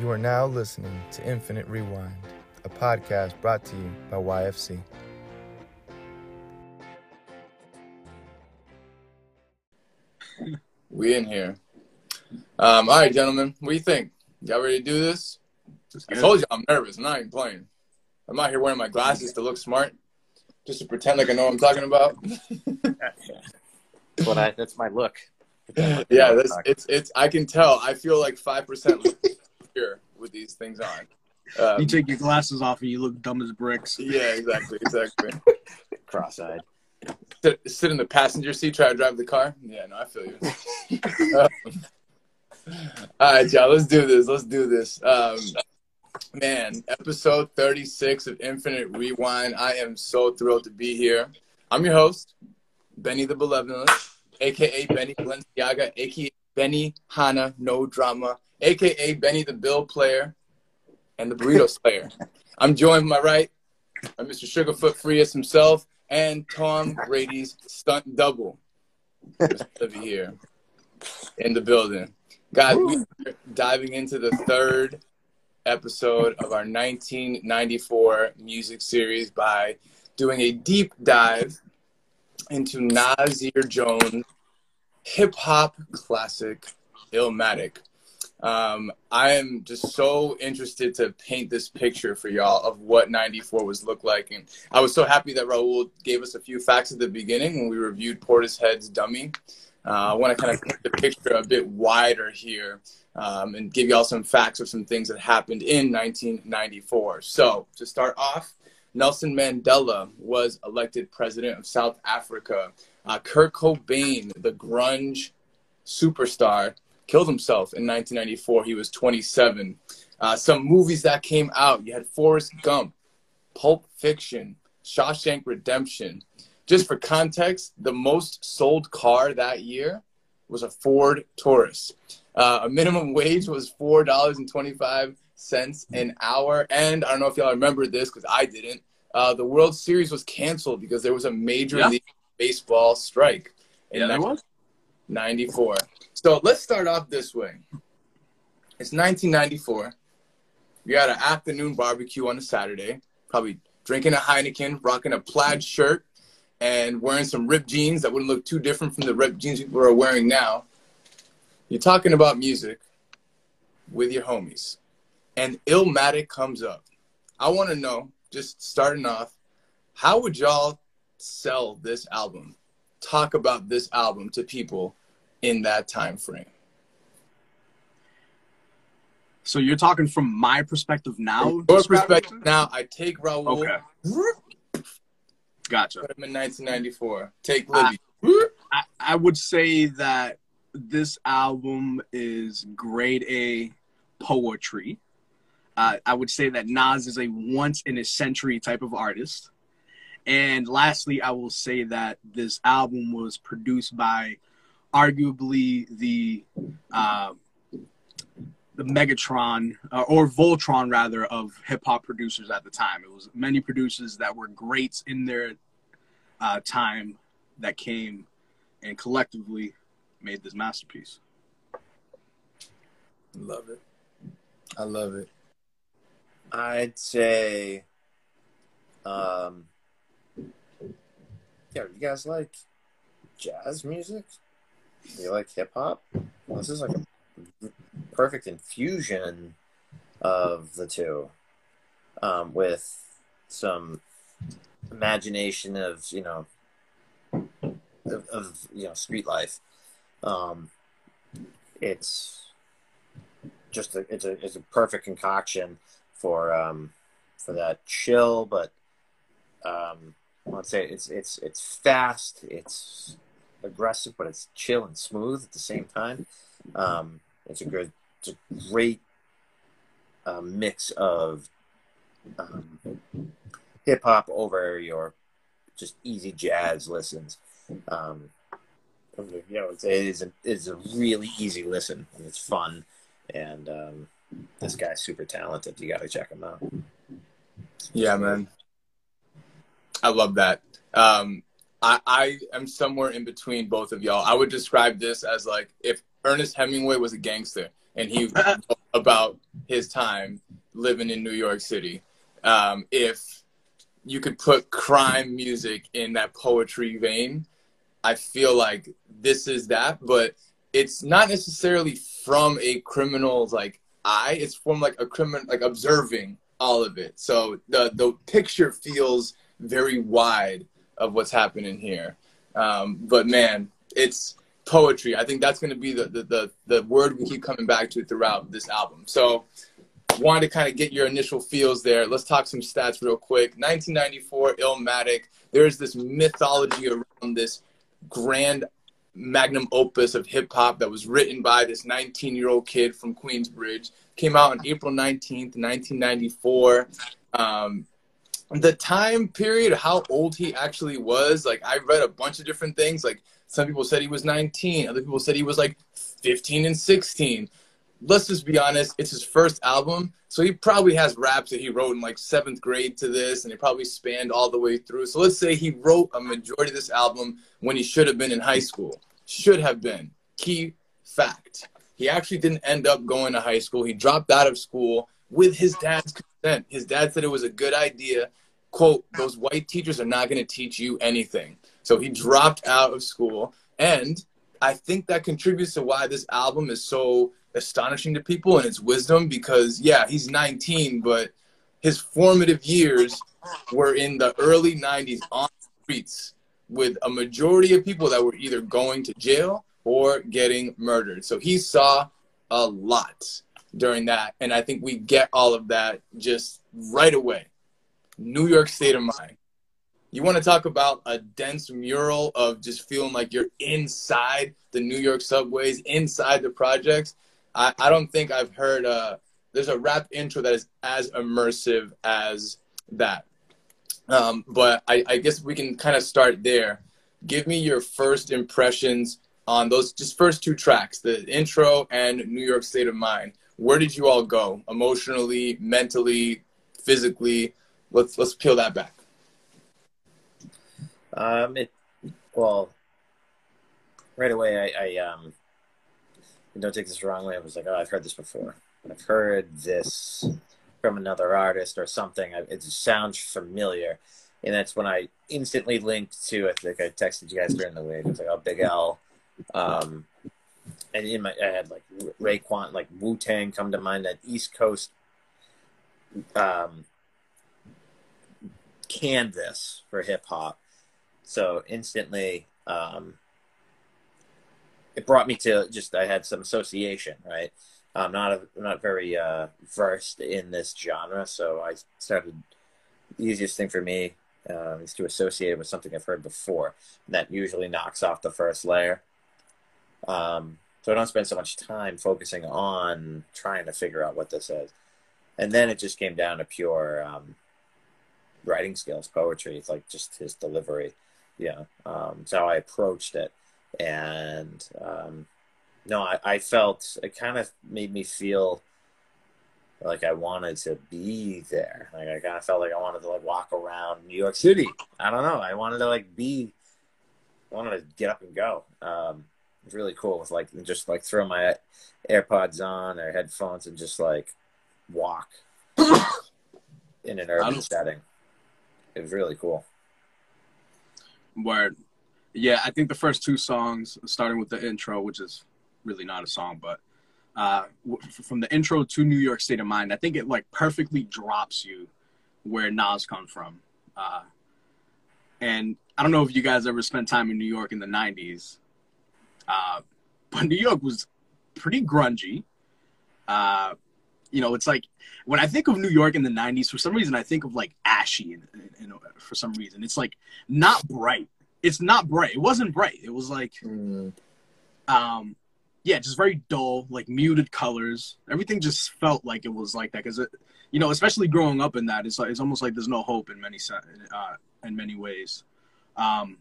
You are now listening to Infinite Rewind, a podcast brought to you by YFC. We in here. Um, all right, gentlemen, what do you think? Y'all ready to do this? I told you I'm nervous. I'm not even playing. I'm out here wearing my glasses to look smart, just to pretend like I know what I'm talking about. That's what I. That's my look. yeah, that's, it's it's. I can tell. I feel like five percent here with these things on. Um, You take your glasses off and you look dumb as bricks. yeah, exactly, exactly. Cross-eyed. sit, sit in the passenger seat, try to drive the car. Yeah, no, I feel you. Um, all right, y'all, let's do this. Let's do this. Um, man, episode 36 of Infinite Rewind. I am so thrilled to be here. I'm your host, Benny the Benevolent, aka Benny Balenciaga, aka Benny Hana No Drama, aka Benny the Bill Player, and the Burrito Slayer. I'm joined by my right by Mr. Sugarfoot Frias himself and Tom Brady's stunt double. Livy here in the building. Guys, we're diving into the third episode of our 1994 music series by doing a deep dive into Nasir Jones' hip hop classic, Illmatic. Um, I am just so interested to paint this picture for y'all of what 94 was look like. And I was so happy that Raul gave us a few facts at the beginning when we reviewed Portishead's Dummy. Uh, I want to kind of paint the picture a bit wider here um, and give y'all some facts of some things that happened in 1994. So, to start off, Nelson Mandela was elected president of South Africa. Uh, Kurt Cobain, the grunge superstar, killed himself in 1994. He was 27. Uh, some movies that came out you had Forrest Gump, Pulp Fiction, Shawshank Redemption. Just for context, the most sold car that year was a Ford Taurus. Uh, a minimum wage was four dollars and twenty-five cents an hour, and I don't know if y'all remember this because I didn't. Uh, the World Series was canceled because there was a major Yeah. league baseball strike in Yeah, there was. 94. So let's start off this way. It's 1994. You're at an afternoon barbecue on a Saturday, probably drinking a Heineken, rocking a plaid shirt, and wearing some ripped jeans that wouldn't look too different from the ripped jeans people are wearing now. You're talking about music with your homies, and Illmatic comes up. I want to know, just starting off, how would y'all sell this album? Talk about this album to people in that time frame. So you're talking from my perspective now. Your perspective now, I take Raul, Okay. Gotcha. put him in 1994. Take. Libby. I, I would say that this album is grade A poetry. Uh, I would say that Nas is a once in a century type of artist. And lastly, I will say that this album was produced by arguably the uh, the Megatron uh, or Voltron rather of hip hop producers at the time. It was many producers that were greats in their uh, time that came and collectively made this masterpiece. Love it. I love it. I'd say, um, yeah, you guys like jazz music? You like hip hop? This is like a perfect infusion of the two, um, with some imagination of you know of, of you know street life. Um, it's just a it's a it's a perfect concoction for um for that chill, but um let's say it's it's it's fast, it's aggressive, but it's chill and smooth at the same time. Um, it's a good it's a great uh, mix of um, hip hop over your just easy jazz listens. Um, you know, it's, it is a, it's a really easy listen and it's fun. And um, this guy's super talented. You got to check him out. Yeah, man. I love that. Um, I, I am somewhere in between both of y'all. I would describe this as like if Ernest Hemingway was a gangster and he wrote about his time living in New York City. Um, if you could put crime music in that poetry vein, I feel like this is that, but it's not necessarily from a criminal's like eye. It's from like a criminal, like observing all of it. So the the picture feels very wide of what's happening here. Um, but man, it's poetry. I think that's going to be the, the, the the word we keep coming back to throughout this album. So wanted to kind of get your initial feels there. Let's talk some stats real quick. 1994, Illmatic. There's this mythology around this grand magnum opus of hip hop that was written by this 19 year old kid from Queensbridge. Came out on April 19th, 1994. Um, the time period, how old he actually was, like I read a bunch of different things. Like some people said he was 19, other people said he was like 15 and 16 let's just be honest, it's his first album. So he probably has raps that he wrote in like seventh grade to this, and it probably spanned all the way through. So let's say he wrote a majority of this album when he should have been in high school. Should have been. Key fact. He actually didn't end up going to high school. He dropped out of school with his dad's consent. His dad said it was a good idea. Quote, those white teachers are not going to teach you anything. So he dropped out of school. And I think that contributes to why this album is so astonishing to people and its wisdom because yeah, he's 19, but his formative years were in the early 90s on the streets with a majority of people that were either going to jail or getting murdered. So he saw a lot during that. And I think we get all of that just right away. New York state of mind. You want to talk about a dense mural of just feeling like you're inside the New York subways, inside the projects. I, I don't think I've heard uh, there's a rap intro that is as immersive as that. Um, but I, I guess we can kind of start there. Give me your first impressions on those just first two tracks, the intro and New York State of Mind. Where did you all go emotionally, mentally, physically? Let's let's peel that back. Um, it well, right away I, I um don't take this the wrong way. I was like, oh, I've heard this before. I've heard this from another artist or something. It sounds familiar. And that's when I instantly linked to, I think I texted you guys during the week. It's like, oh, Big L. Um, and in my, I had like Raekwon, like Wu Tang come to mind, that East Coast um, canvas for hip hop. So instantly, um, it brought me to just I had some association, right? I'm not not very uh, versed in this genre, so I started. The easiest thing for me uh, is to associate it with something I've heard before. And that usually knocks off the first layer. Um, so I don't spend so much time focusing on trying to figure out what this is. And then it just came down to pure um, writing skills, poetry. It's like just his delivery. Yeah. Um, it's how I approached it and um, no, I, I felt it kind of made me feel like I wanted to be there. Like I kind of felt like I wanted to like walk around New York City. I don't know. I wanted to like be, I wanted to get up and go. Um, it was really cool with like just like throw my AirPods on or headphones and just like walk in an urban setting. It was really cool. Word. Yeah, I think the first two songs, starting with the intro, which is really not a song, but uh, from the intro to New York State of Mind, I think it like perfectly drops you where Nas comes from. Uh, and I don't know if you guys ever spent time in New York in the '90s, uh, but New York was pretty grungy. Uh, you know, it's like when I think of New York in the '90s, for some reason I think of like ashy, and for some reason it's like not bright it's not bright. It wasn't bright. It was like, mm. um, yeah, just very dull, like muted colors. Everything just felt like it was like that because it, you know, especially growing up in that, it's like it's almost like there's no hope in many uh, in many ways. Um,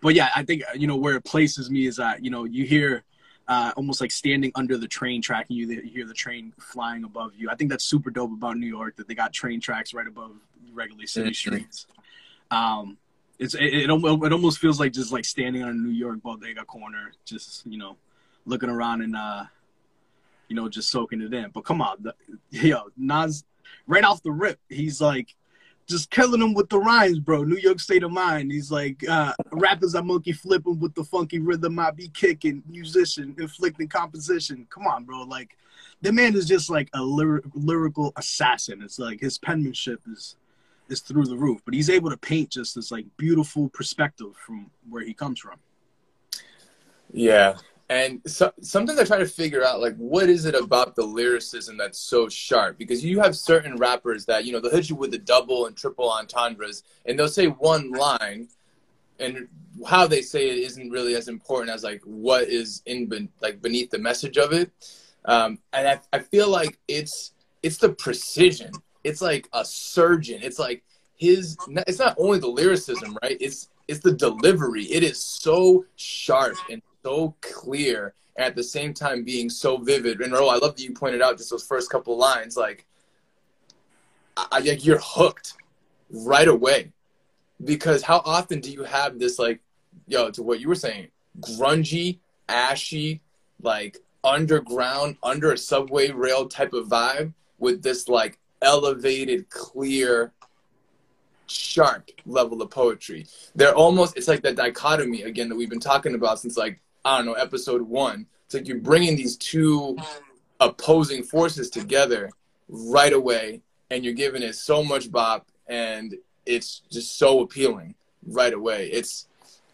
but yeah, I think you know where it places me is that you know you hear uh, almost like standing under the train track and you, you hear the train flying above you. I think that's super dope about New York that they got train tracks right above regularly city streets. Um, it's it, it, it almost feels like just like standing on a New York bodega corner, just you know, looking around and uh, you know, just soaking it in. But come on, the, yo, Nas, right off the rip, he's like just killing them with the rhymes, bro. New York State of Mind. He's like, uh, rappers I monkey flipping with the funky rhythm I be kicking, musician, inflicting composition. Come on, bro. Like, the man is just like a lyric, lyrical assassin. It's like his penmanship is is through the roof, but he's able to paint just this like beautiful perspective from where he comes from. Yeah. And so, sometimes I try to figure out like what is it about the lyricism that's so sharp? Because you have certain rappers that you know they'll hit you with the double and triple entendres, and they'll say one line, and how they say it isn't really as important as like what is in ben- like beneath the message of it. Um, and I, I feel like it's it's the precision. It's like a surgeon. It's like his. It's not only the lyricism, right? It's it's the delivery. It is so sharp and so clear and at the same time being so vivid. And Earl, I love that you pointed out just those first couple lines. Like, I, like you're hooked right away. Because how often do you have this like, yo, to what you were saying, grungy, ashy, like underground, under a subway rail type of vibe with this like elevated, clear, sharp level of poetry. They're almost, it's like that dichotomy again that we've been talking about since like I don't know, episode one. It's like you're bringing these two opposing forces together right away, and you're giving it so much bop, and it's just so appealing right away. It's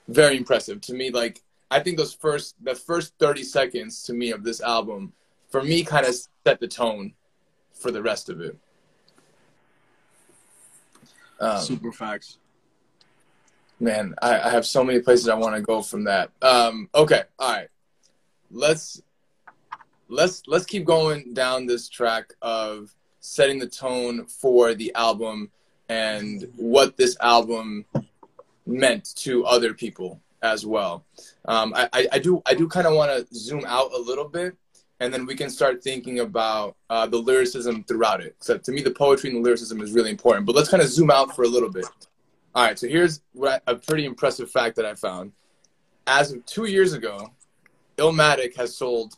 very impressive to me. Like I think those first, the first 30 seconds to me of this album, for me, kind of set the tone for the rest of it. Um, Super facts man, I, I, have so many places I want to go from that. Um, okay, all right, let's let's let's keep going down this track of setting the tone for the album and what this album meant to other people as well. Um, I, I, do I do kind of want to zoom out a little bit, and then we can start thinking about uh, the lyricism throughout it. So to me, the poetry and the lyricism is really important. But let's kind of zoom out for a little bit. All right, so here's what I, a pretty impressive fact that I found. As of two years ago, Illmatic has sold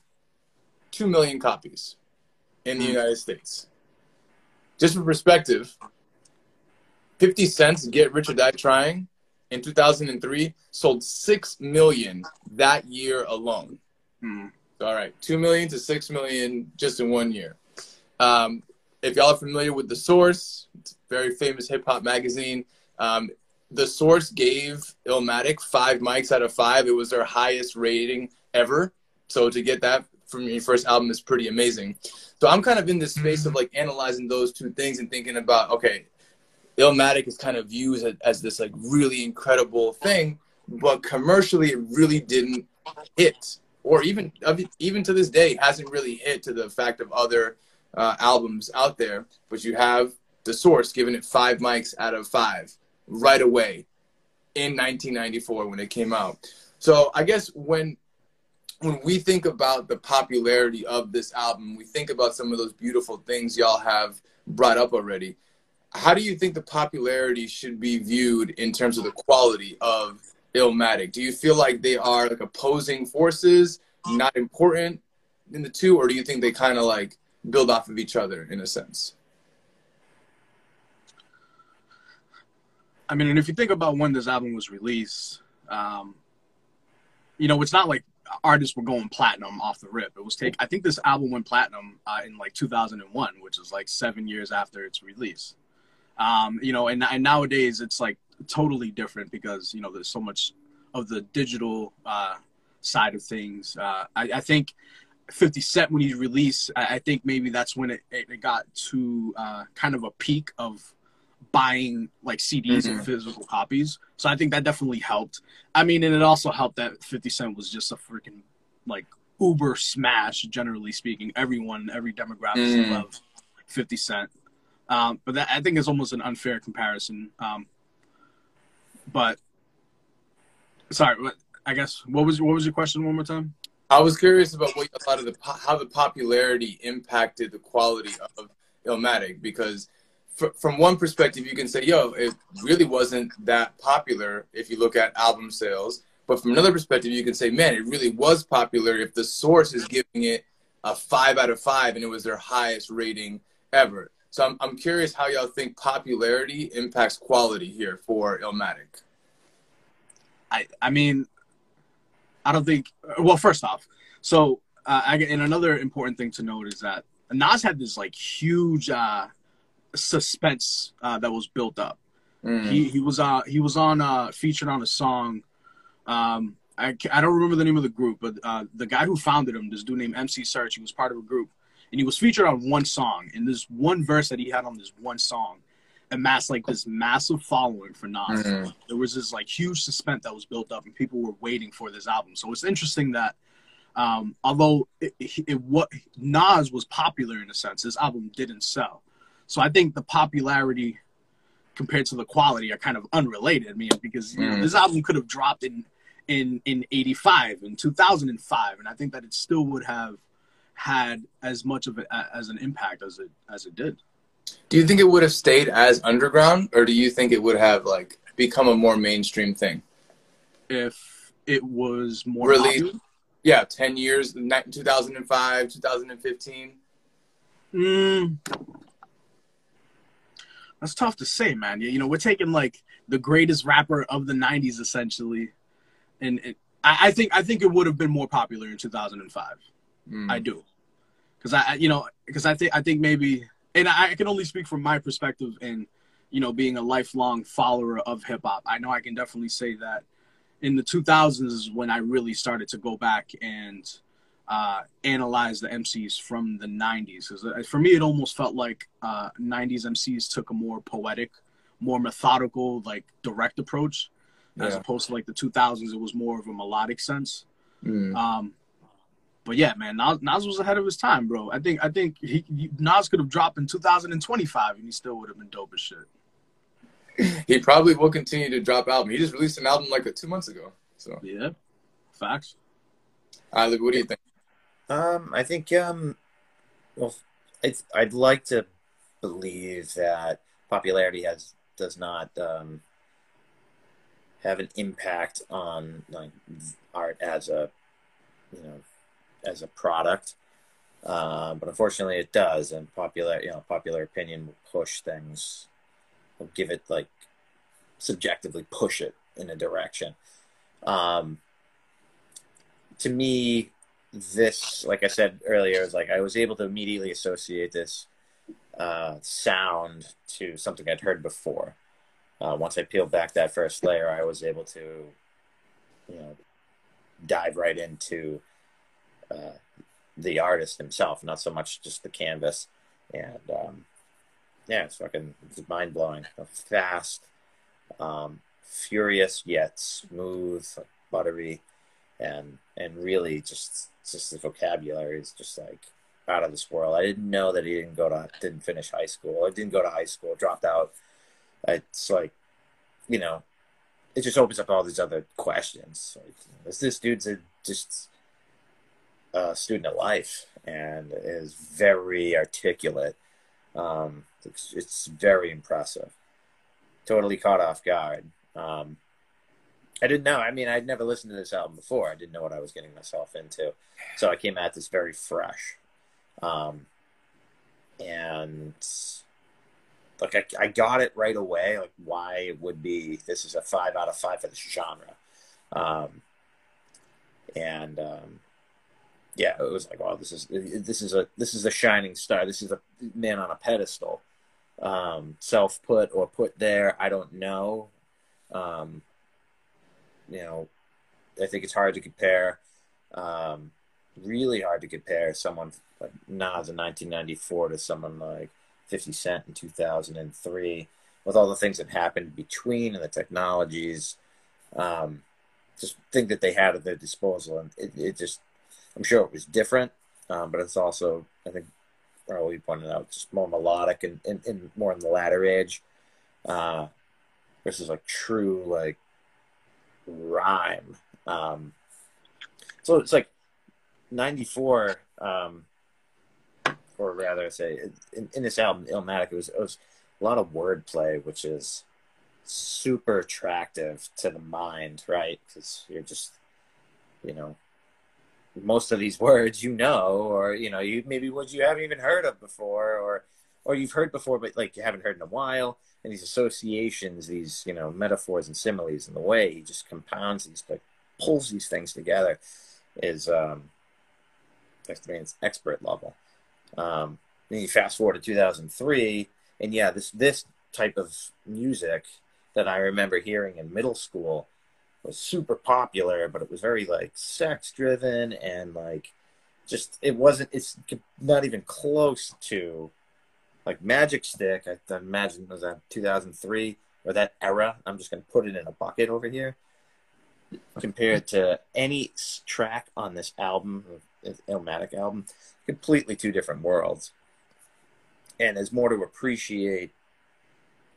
two million copies in the mm. United States. Just for perspective, 50 Cent's Get Rich or Die Trying in 2003 sold 6 million that year alone. Mm. All right, 2 million to 6 million just in one year. Um, if y'all are familiar with The Source, it's a very famous hip hop magazine. Um, the source gave Illmatic five mics out of five. It was their highest rating ever. So to get that from your first album is pretty amazing. So I'm kind of in this space of like analyzing those two things and thinking about, okay, Illmatic is kind of used as, as this like really incredible thing, but commercially it really didn't hit, or even even to this day hasn't really hit to the fact of other uh, albums out there. But you have the source giving it five mics out of five right away in 1994 when it came out. So I guess when when we think about the popularity of this album, we think about some of those beautiful things y'all have brought up already. How do you think the popularity should be viewed in terms of the quality of Illmatic? Do you feel like they are like opposing forces, not important in the two, or do you think they kind of like build off of each other in a sense? I mean, and if you think about when this album was released, um, you know, it's not like artists were going platinum off the rip. It was take. I think this album went platinum uh, in like 2001, which is like seven years after its release. Um, you know, and, and nowadays it's like totally different because you know there's so much of the digital uh, side of things. Uh, I, I, think 50 Cent when he released, I, I think maybe that's when it, it got to uh, kind of a peak of buying like CDs mm-hmm. and physical copies. So I think that definitely helped. I mean, and it also helped that 50 Cent was just a freaking like uber smash, generally speaking. Everyone, every demographic mm. loves 50 Cent. Um, but that I think is almost an unfair comparison. Um, but sorry, I guess what was what was your question one more time? I was curious about what you thought of the how the popularity impacted the quality of Illmatic because from one perspective, you can say, yo, it really wasn't that popular if you look at album sales. But from another perspective, you can say, man, it really was popular if the source is giving it a five out of five, and it was their highest rating ever. So I'm I'm curious how y'all think popularity impacts quality here for Illmatic. I I mean, I don't think. Well, first off, so uh, I, and another important thing to note is that Nas had this like huge uh, suspense uh, that was built up. Mm. He he was uh he was on uh featured on a song. Um, I I don't remember the name of the group, but uh, the guy who founded him, this dude named MC Serch, he was part of a group, and he was featured on one song. And this one verse that he had on this one song amassed like this massive following for Nas. Mhm. There was this like huge suspense that was built up, and people were waiting for this album. So it's interesting that. Um, although it, it, it what Nas was popular in a sense, this album didn't sell. So I think the popularity compared to the quality are kind of unrelated. I mean, because you know Mm. this album could have dropped in in in '85 in 2005, and I think that it still would have had as much of it as an impact as it as it did. Do you think it would have stayed as underground, or do you think it would have like become a more mainstream thing? If it was more Released- popular. Yeah, ten years, 2005, 2015. Mm, that's tough to say, man. You know, we're taking like the greatest rapper of the '90s, essentially, and, and I, I think I think it would have been more popular in 2005. Mm. I do, because I, I- you know, because I think I think maybe, and I, I can only speak from my perspective and you know being a lifelong follower of hip hop. I know I can definitely say that in the 2000s is when I really started to go back and uh, analyze the MCs from the 90s. Because for me, it almost felt like uh, 90s MCs took a more poetic, more methodical, like direct approach, as opposed to like the 2000s. It was more of a melodic sense. Mm. Um, but yeah, man, Nas, Nas was ahead of his time, bro. I think I think he, he Nas could have dropped in 2025 and he still would have been dope as shit. He probably will continue to drop album. He just released an album like two months ago. So, Yeah, facts. all right, Luke, what do you think? Um, I think um, well, it's, I'd like to believe that popularity has does not um, have an impact on like art as a you know as a product. Uh, but unfortunately, it does, and popular you know popular opinion will push things, will give it like subjectively push it in a direction. Um, to me, this, like I said earlier, is like I was able to immediately associate this uh, sound to something I'd heard before. Uh, once I peeled back that first layer, I was able to, you know, dive right into uh, the artist himself, not so much just the canvas. And um, yeah, it's fucking it's mind blowing. Fast, um, furious yet smooth, buttery, and and really just just the vocabulary is just like out of this world. I didn't know that he didn't go to didn't finish high school. I didn't go to high school, dropped out. It's like, you know, it just opens up all these other questions. Like, is this dude's a, just a student of life and is very articulate. Um, it's, it's very impressive. Totally caught off guard. Um, I didn't know. I mean, I'd never listened to this album before. I didn't know what I was getting myself into. So I came at this very fresh. Um, and like I, I got it right away, like why it would be this is a five out of five for this genre. Um, and um, yeah, it was like, wow, this is this is a this is a shining star. This is a man on a pedestal. Um, self put or put there, I don't know. Um, you know, I think it's hard to compare. Um, really hard to compare someone like Nas in 1994 to someone like 50 Cent in 2003 with all the things that happened between and the technologies. Um, just think that they had at their disposal, and it, it just, I'm sure it was different, um, but it's also, I think, you pointed out, just more melodic and, and, and more in the latter age, uh, versus like true like rhyme. Um, so it's like 94, um, or rather say in, in this album, Illmatic, it was, it was a lot of wordplay, which is super attractive to the mind, right? Because you're just, you know, most of these words you know, or you know, you maybe words you haven't even heard of before, or or you've heard before, but like you haven't heard in a while. And these associations, these you know metaphors and similes, and the way he just compounds these, like pulls these things together, is um, I mean, it's expert level. Um, then you fast forward to 2003, and yeah, this this type of music that I remember hearing in middle school was super popular, but it was very like sex driven and like just it wasn't. It's not even close to like Magic Stick. I imagine was that 2003 or that era. I'm just gonna put it in a bucket over here. Compared to any track on this album, Illmatic album, completely two different worlds. And there's more to appreciate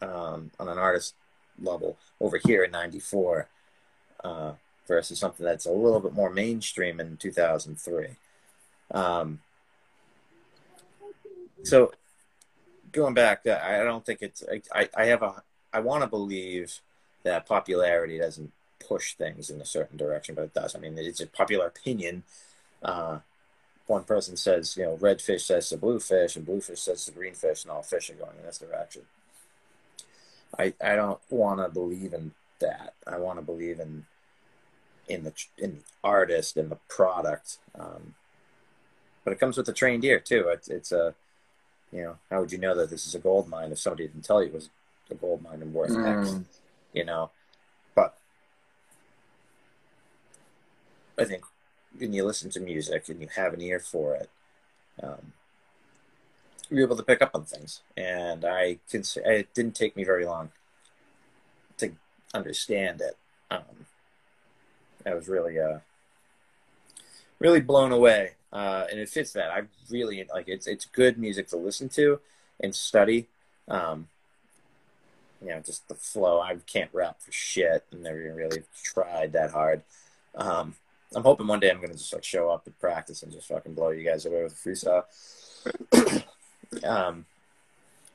um, on an artist level over here in '94 uh, versus something that's a little bit more mainstream in 2003. Um, so going back, uh, I don't think it's. I, I have a. I want to believe that popularity doesn't push things in a certain direction, but it does. I mean, it's a popular opinion. Uh, one person says, you know, red fish says to blue fish, and blue fish says to green fish, and all fish are going in this direction. I I don't want to believe in that. I want to believe in in the in the artist and the product. Um, but it comes with a trained ear too. It's it's a you know how would you know that this is a gold mine if somebody didn't tell you it was a gold mine and worth mm. X? You know, but I think when you listen to music and you have an ear for it, um, you're able to pick up on things. And I can say it didn't take me very long to understand it. Um, I was really, uh, really blown away, uh, and it fits that. I really like it's it's good music to listen to and study. Um, you know, just the flow. I can't rap for shit, and never really tried that hard. Um, I'm hoping one day I'm gonna just like show up at practice and just fucking blow you guys away with a freestyle. um,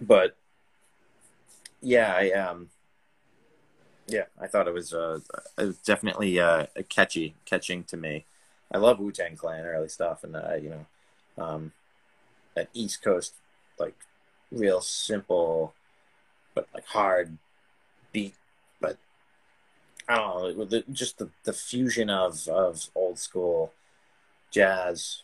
but yeah, I um, yeah, I thought it was uh, it was definitely uh, catchy, catching to me. I love Wu Tang Clan early stuff, and uh, you know, um, that East Coast like real simple, but like hard beat but I don't know, the, just the, the fusion of, of old school jazz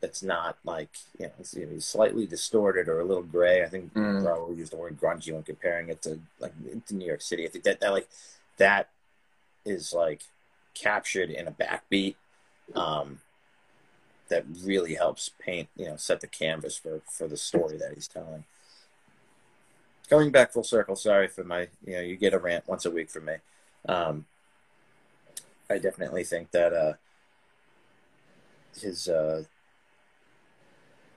that's not like, you know, it's, it's slightly distorted or a little gray. I think mm. Raul used the word grungy when comparing it to like to New York City. I think that, that like that is like captured in a backbeat um, that really helps paint, you know, set the canvas for, for the story that he's telling. Going back full circle, sorry for my, you know, you get a rant once a week from me. Um, I definitely think that uh, his uh,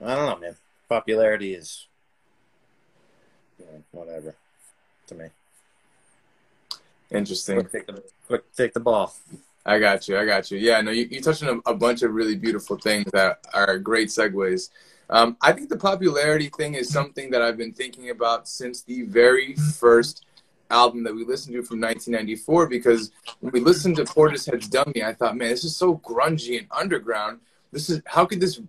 I don't know, man. Popularity is you know, whatever to me. Interesting. Quick take, the, quick take the ball. I got you. I got you. Yeah, no, you, you touched on a, a bunch of really beautiful things that are great segues. Um, I think the popularity thing is something that I've been thinking about since the very first album that we listened to from 1994 because when we listened to Portishead's Dummy, I thought, man, this is so grungy and underground. This is how could this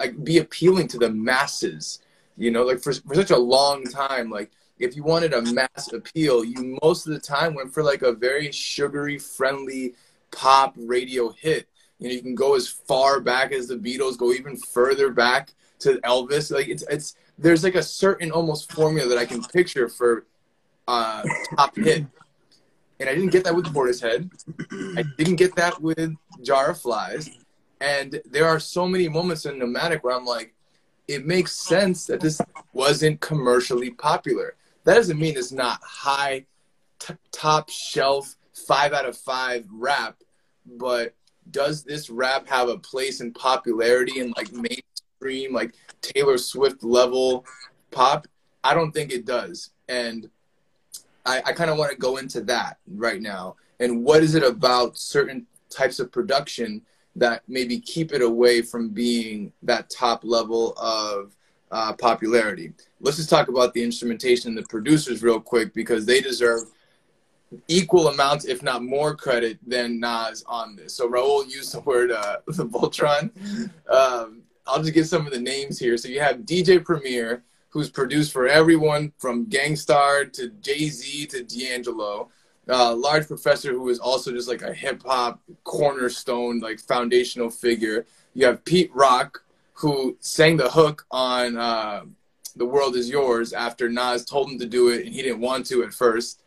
like be appealing to the masses? You know, like for for such a long time, like if you wanted a mass appeal, you most of the time went for like a very sugary, friendly pop radio hit. You know, you can go as far back as the Beatles, go even further back to Elvis. Like it's it's there's like a certain almost formula that I can picture for uh, top hit. And I didn't get that with Portishead. I didn't get that with Jar of Flies. And there are so many moments in Illmatic where I'm like, it makes sense that this wasn't commercially popular. That doesn't mean it's not high, t- top shelf, five out of five rap, but does this rap have a place in popularity and like mainstream, like Taylor Swift level pop? I don't think it does. And I, I kind of want to go into that right now. And what is it about certain types of production that maybe keep it away from being that top level of uh, popularity? Let's just talk about the instrumentation and the producers real quick because they deserve equal amounts, if not more, credit than Nas on this. So Raul used the word uh, the Voltron. Um, I'll just give some of the names here. So you have DJ Premier, who's produced for everyone from Gang Starr to Jay Z to D'Angelo. Uh, large professor who is also just like a hip hop cornerstone, like foundational figure. You have Pete Rock, who sang the hook on uh, "The World Is Yours" after Nas told him to do it, and he didn't want to at first.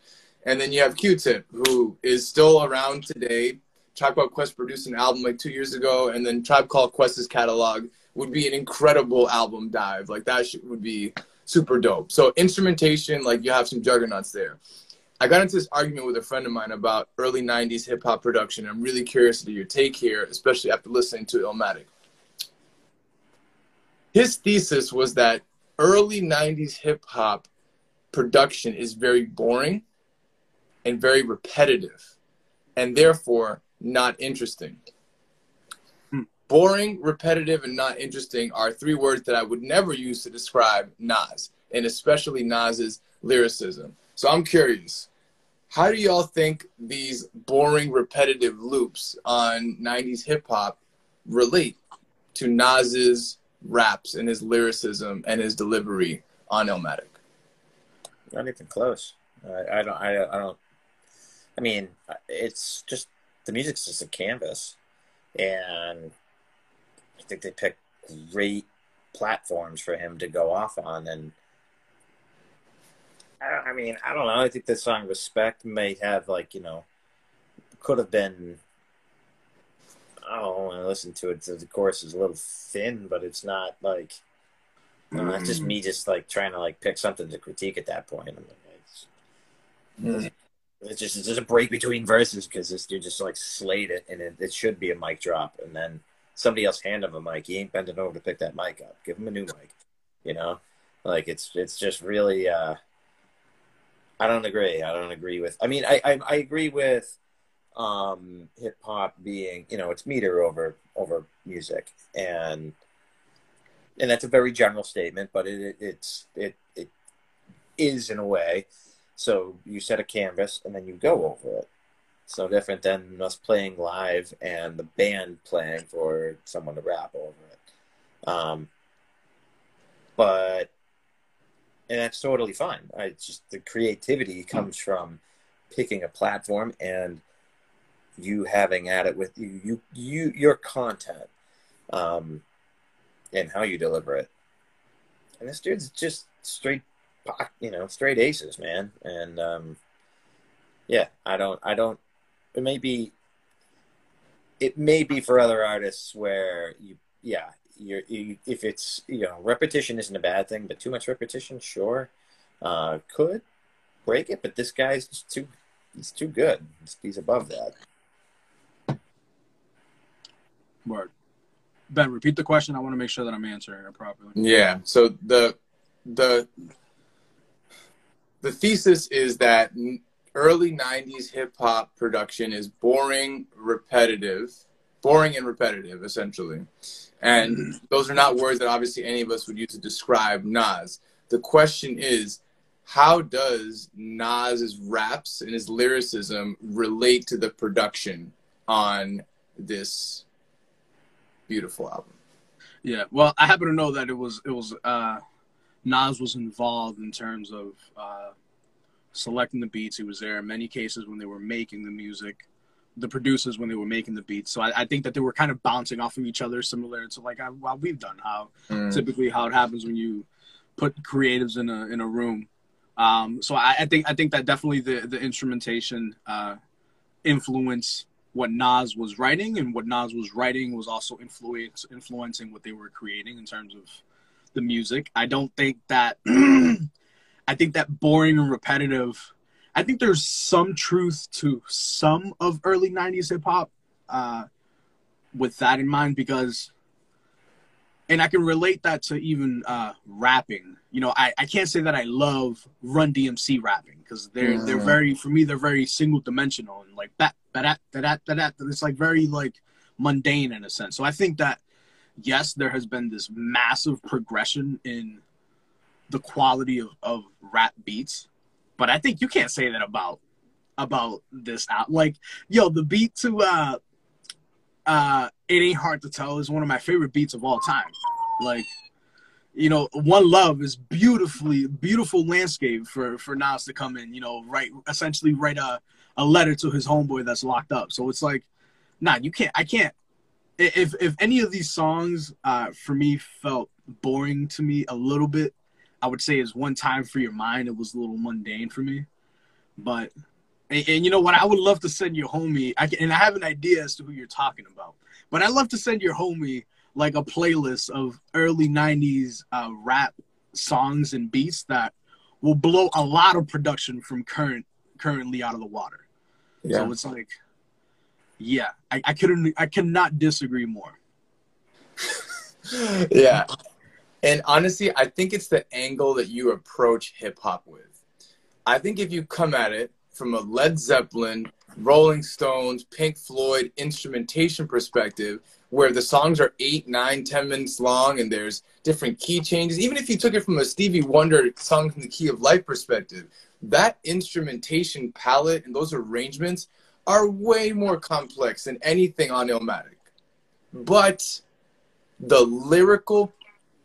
And then you have Q-Tip, who is still around today. Tribe Called Quest produced an album like two years ago, and then Tribe Called Quest's catalog would be an incredible album dive. Like that would be super dope. So instrumentation, like you have some juggernauts there. I got into this argument with a friend of mine about early 90s hip hop production. I'm really curious to your take here, especially after listening to Illmatic. His thesis was that early 90s hip hop production is very boring and very repetitive and therefore not interesting. Hmm. Boring, repetitive, and not interesting are three words that I would never use to describe Nas, and especially Nas's lyricism. So I'm curious, how do y'all think these boring, repetitive loops on 90s hip hop relate to Nas's raps and his lyricism and his delivery on Illmatic? Not even close. I, I don't. I, I don't I mean, it's just the music's just a canvas, and I think they picked great platforms for him to go off on. And I, I mean, I don't know. I think the song "Respect" may have like you know, could have been. I don't want to listen to it. The chorus is a little thin, but it's not like. Know, that's just mm. me, just like trying to like pick something to critique at that point. I mean, mm. It's just it's just a break between verses because this dude just like slayed it, and it, it, should be a mic drop, and then somebody else hand him a mic. He ain't bending over to pick that mic up. Give him a new mic. You know, like it's it's just really. uh I don't agree. I don't agree with. I mean, I I, I agree with um hip hop being you know it's meter over over music and and that's a very general statement, but it, it it's it it is in a way so you set a canvas and then you go over it. It's no different than us playing live and the band playing for someone to rap over it. Um, but and that's totally fine. I just the creativity comes from picking a platform and you having at it with you you, you your content um, and how you deliver it. And this dude's just straight you know, straight aces, man. And um, yeah, I don't, I don't. It may be, it may be for other artists where you, yeah, you're, you, if it's you know, repetition isn't a bad thing, but too much repetition, sure, uh, could break it. But this guy's just too, he's too good. He's, he's above that. Word. Ben, repeat the question. I want to make sure that I'm answering it properly. Yeah. So the the the thesis is that early 90s hip hop production is boring, repetitive, boring and repetitive, essentially. And those are not words that obviously any of us would use to describe Nas. The question is, how does Nas's raps and his lyricism relate to the production on this beautiful album? Yeah, well, I happen to know that it was it was uh, Nas was involved in terms of uh, selecting the beats. He was there in many cases when they were making the music, the producers when they were making the beats. So I, I think that they were kind of bouncing off of each other, similar to like what we've done. How mm. typically how it happens when you put creatives in a in a room. Um, so I, I, think I think that definitely the the instrumentation uh, influenced what Nas was writing, and what Nas was writing was also influence influencing what they were creating in terms of the music. I don't think that I think that boring and repetitive. I think there's some truth to some of early '90s hip hop, uh, with that in mind, because, and I can relate that to even uh, rapping. You know, I, I can't say that I love Run DMC rapping because they're mm. they're very for me they're very single dimensional and like that that that that that it's like very like mundane in a sense. So I think that yes, there has been this massive progression in the quality of, of rap beats, but I think you can't say that about about this out. Like, yo, the beat to uh uh It Ain't Hard to Tell is one of my favorite beats of all time. Like, you know, One Love is beautifully beautiful landscape for for Nas to come in, you know, write essentially write a a letter to his homeboy that's locked up. So it's like, nah, you can't I can't if if any of these songs uh for me felt boring to me a little bit, I would say is one time for your mind. It was a little mundane for me. But and, and, you know what? I would love to send your homie. I can, and I have an idea as to who you're talking about. But I'd love to send your homie like a playlist of early '90s uh, rap songs and beats that will blow a lot of production from current currently out of the water. Yeah. So it's like, yeah, I, I couldn't, I cannot disagree more. yeah, and honestly, I think it's the angle that you approach hip hop with. I think if you come at it from a Led Zeppelin, Rolling Stones, Pink Floyd instrumentation perspective, where the songs are eight, nine, ten minutes long and there's different key changes, even if you took it from a Stevie Wonder song from the key of life perspective, that instrumentation palette and those arrangements are way more complex than anything on Illmatic. But the lyrical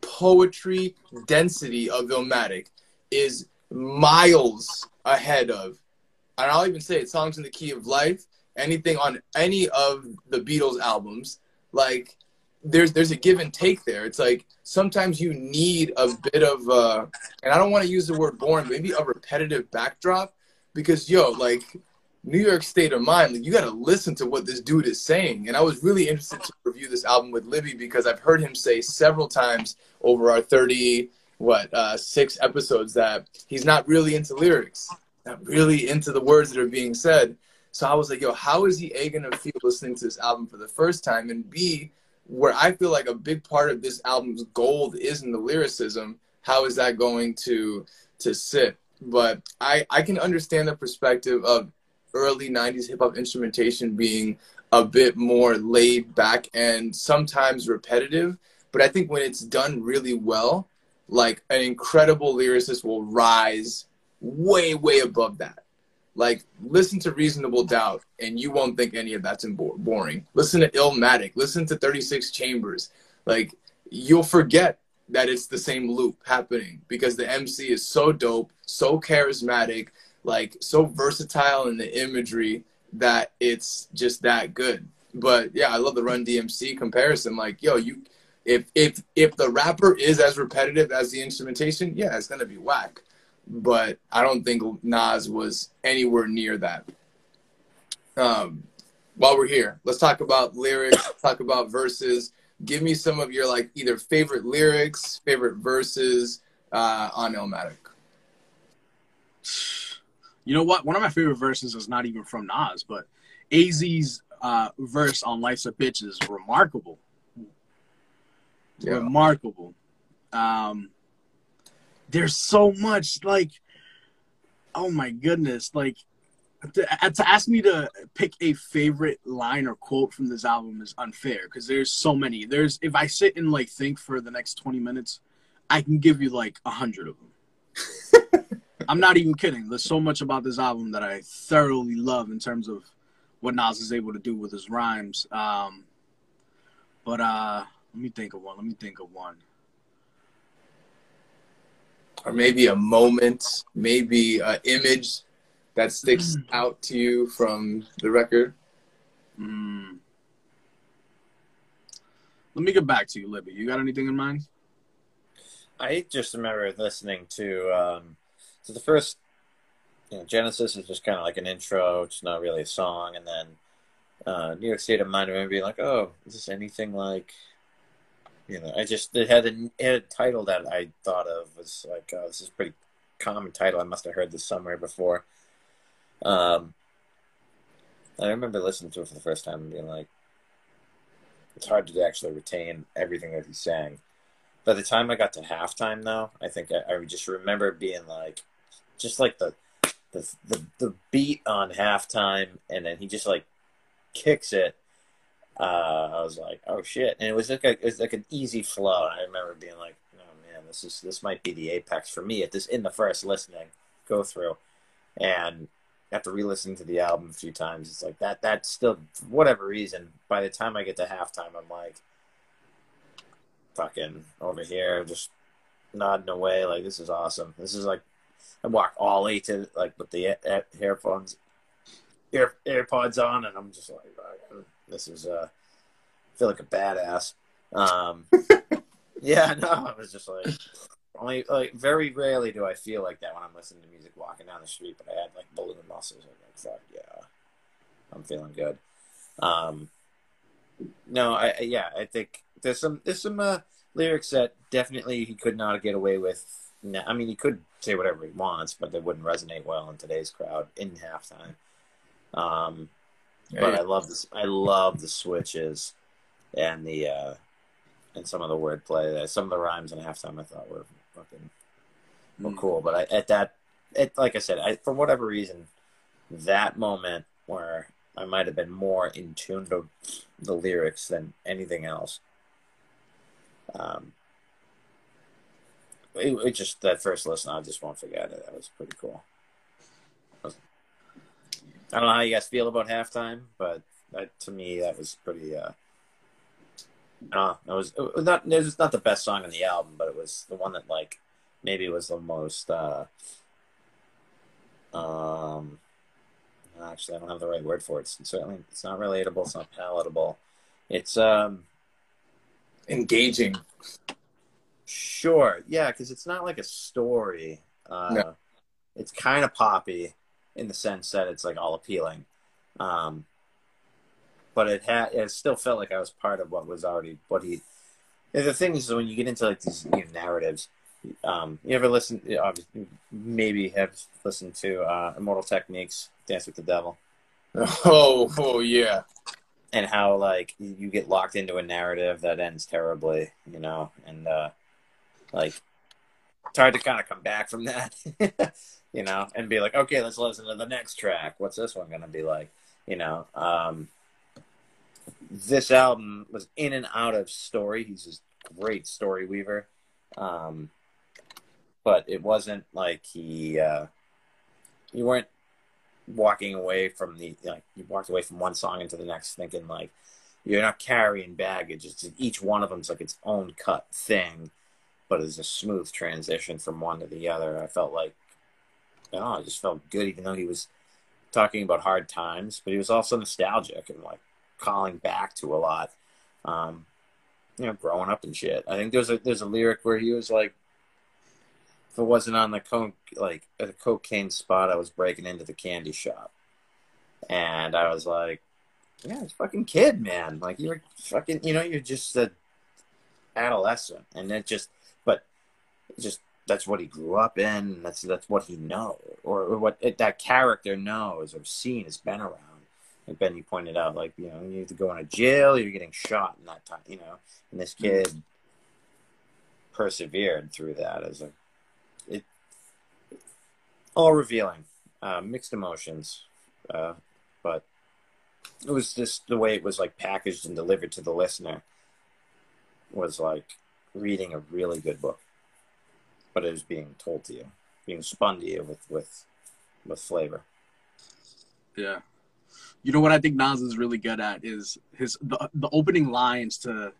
poetry density of Illmatic is miles ahead of, and I'll even say it, songs in the key of life, anything on any of the Beatles albums, like there's there's a give and take there. It's like sometimes you need a bit of uh and I don't want to use the word boring, maybe a repetitive backdrop because yo, like New York State of Mind, like, you got to listen to what this dude is saying. And I was really interested to review this album with Libby because I've heard him say several times over our 30, what, uh, six episodes that he's not really into lyrics, not really into the words that are being said. So I was like, yo, how is he A, to feel listening to this album for the first time? And B, where I feel like a big part of this album's gold is in the lyricism, how is that going to to sit? But I, I can understand the perspective of early 90s hip hop instrumentation being a bit more laid back and sometimes repetitive. But I think when it's done really well, like an incredible lyricist will rise way, way above that. Like, listen to Reasonable Doubt, and you won't think any of that's boring. Listen to Illmatic. Listen to 36 Chambers. Like, you'll forget that it's the same loop happening because the MC is so dope, so charismatic, like so versatile in the imagery that it's just that good. But yeah, I love the Run DMC comparison. Like, yo, you if if if the rapper is as repetitive as the instrumentation, yeah, it's gonna be whack. But I don't think Nas was anywhere near that. Um, while we're here, let's talk about lyrics. talk about verses. Give me some of your like either favorite lyrics, favorite verses uh, on Illmatic. You know what? One of my favorite verses is not even from Nas, but AZ's uh, verse on "Life's a Bitch" is remarkable. Yeah. Remarkable. Um, there's so much like, oh my goodness, like to, uh, to, ask me to pick a favorite line or quote from this album is unfair because there's so many. There's if I sit and like think for the next 20 minutes, I can give you like a hundred of them. I'm not even kidding. There's so much about this album that I thoroughly love in terms of what Nas is able to do with his rhymes. Um, but uh, let me think of one. Let me think of one. Or maybe a moment, maybe an image that sticks mm. out to you from the record. Mm. Let me get back to you, Libby. You got anything in mind? I just remember listening to um, so the first you know, Genesis is just kind of like an intro. It's not really a song, and then uh, New York State of Mind. I remember being like, "Oh, is this anything like?" You know, I just it had a, it had a title that I thought of was like, oh, "This is a pretty common title. I must have heard this somewhere before." Um, I remember listening to it for the first time and being like, "It's hard to actually retain everything that he's saying." By the time I got to halftime, though, I think I, I just remember being like, just like the the the, the beat on halftime, and then he just like kicks it. Uh, I was like, oh shit! And it was like a, it was like an easy flow. I remember being like, oh man, this is this might be the apex for me at this in the first listening go through, and after re-listening to the album a few times, it's like that. That still, for whatever reason, by the time I get to halftime, I'm like, fucking over here, just nodding away. Like this is awesome. This is like I walk all eight to like with the earphones, ear AirPods on, and I'm just like, this is uh, I feel like a badass. Um, yeah, no, I was just like, only like very rarely do I feel like that when I'm listening to music walking down the street, but I had like balloon muscles. I'm like, fuck yeah, I'm feeling good. Um, no, I yeah, I think there's some there's some uh, lyrics that definitely he could not get away with. I mean, he could say whatever he wants, but they wouldn't resonate well in today's crowd in halftime. Um, but I love this. I love the switches and the uh, and some of the wordplay. Some of the rhymes in halftime I thought were fucking were mm. cool. But I, at that, it, like I said, I, for whatever reason, that moment where I might have been more in tune to the lyrics than anything else. Um, it, it just that first listen, I just won't forget it. That was pretty cool. I don't know how you guys feel about halftime, but that, to me, that was pretty. Uh, uh, it was, it was not. It was not the best song on the album, but it was the one that like maybe was the most. Uh, um, actually, I don't have the right word for it. It's certainly it's not relatable. It's not palatable. It's um engaging. Sure, yeah, because it's not like a story. Uh, no. It's kind of poppy in the sense that it's like all appealing. Um, but it had it still felt like I was part of what was already what he. The thing is, when you get into like these you know, narratives, um, you ever listen? Maybe have listened to uh, Immortal Technique's, Dance with the Devil. Oh, oh yeah. And how like you get locked into a narrative that ends terribly, you know, and uh, like it's hard to kind of come back from that, you know, and be like, okay, let's listen to the next track. What's this one gonna be like? You know, um, this album was in and out of story. He's a great story weaver. Um, but it wasn't like he, uh, you weren't walking away from the, like, you walked away from one song into the next thinking like, you're not carrying baggage. It's each one of them's like its own cut thing, but it's a smooth transition from one to the other. I felt like, oh, I just felt good, even though he was talking about hard times, but he was also nostalgic and like calling back to a lot. Um, you know, growing up and shit. I think there's a there's a lyric where he was like, if it wasn't on the coke like the cocaine spot, I was breaking into the candy shop, and I was like, yeah, it's fucking kid, man. Like you're fucking, you know, you're just a adolescent, and it just, but it just that's what he grew up in. That's that's what he knows, or, or what it, that character knows or seen has been around like Ben, you pointed out, like you know, you either go into jail you're getting shot in that time, you know. And this mm-hmm. kid mm-hmm. persevered through that as a it all revealing, uh, mixed emotions, uh, but it was just the way it was like packaged and delivered to the listener was like reading a really good book, but it is being told to you, being spun to you with with with flavor. Yeah, you know what I think Nas is really good at is his the, the opening lines to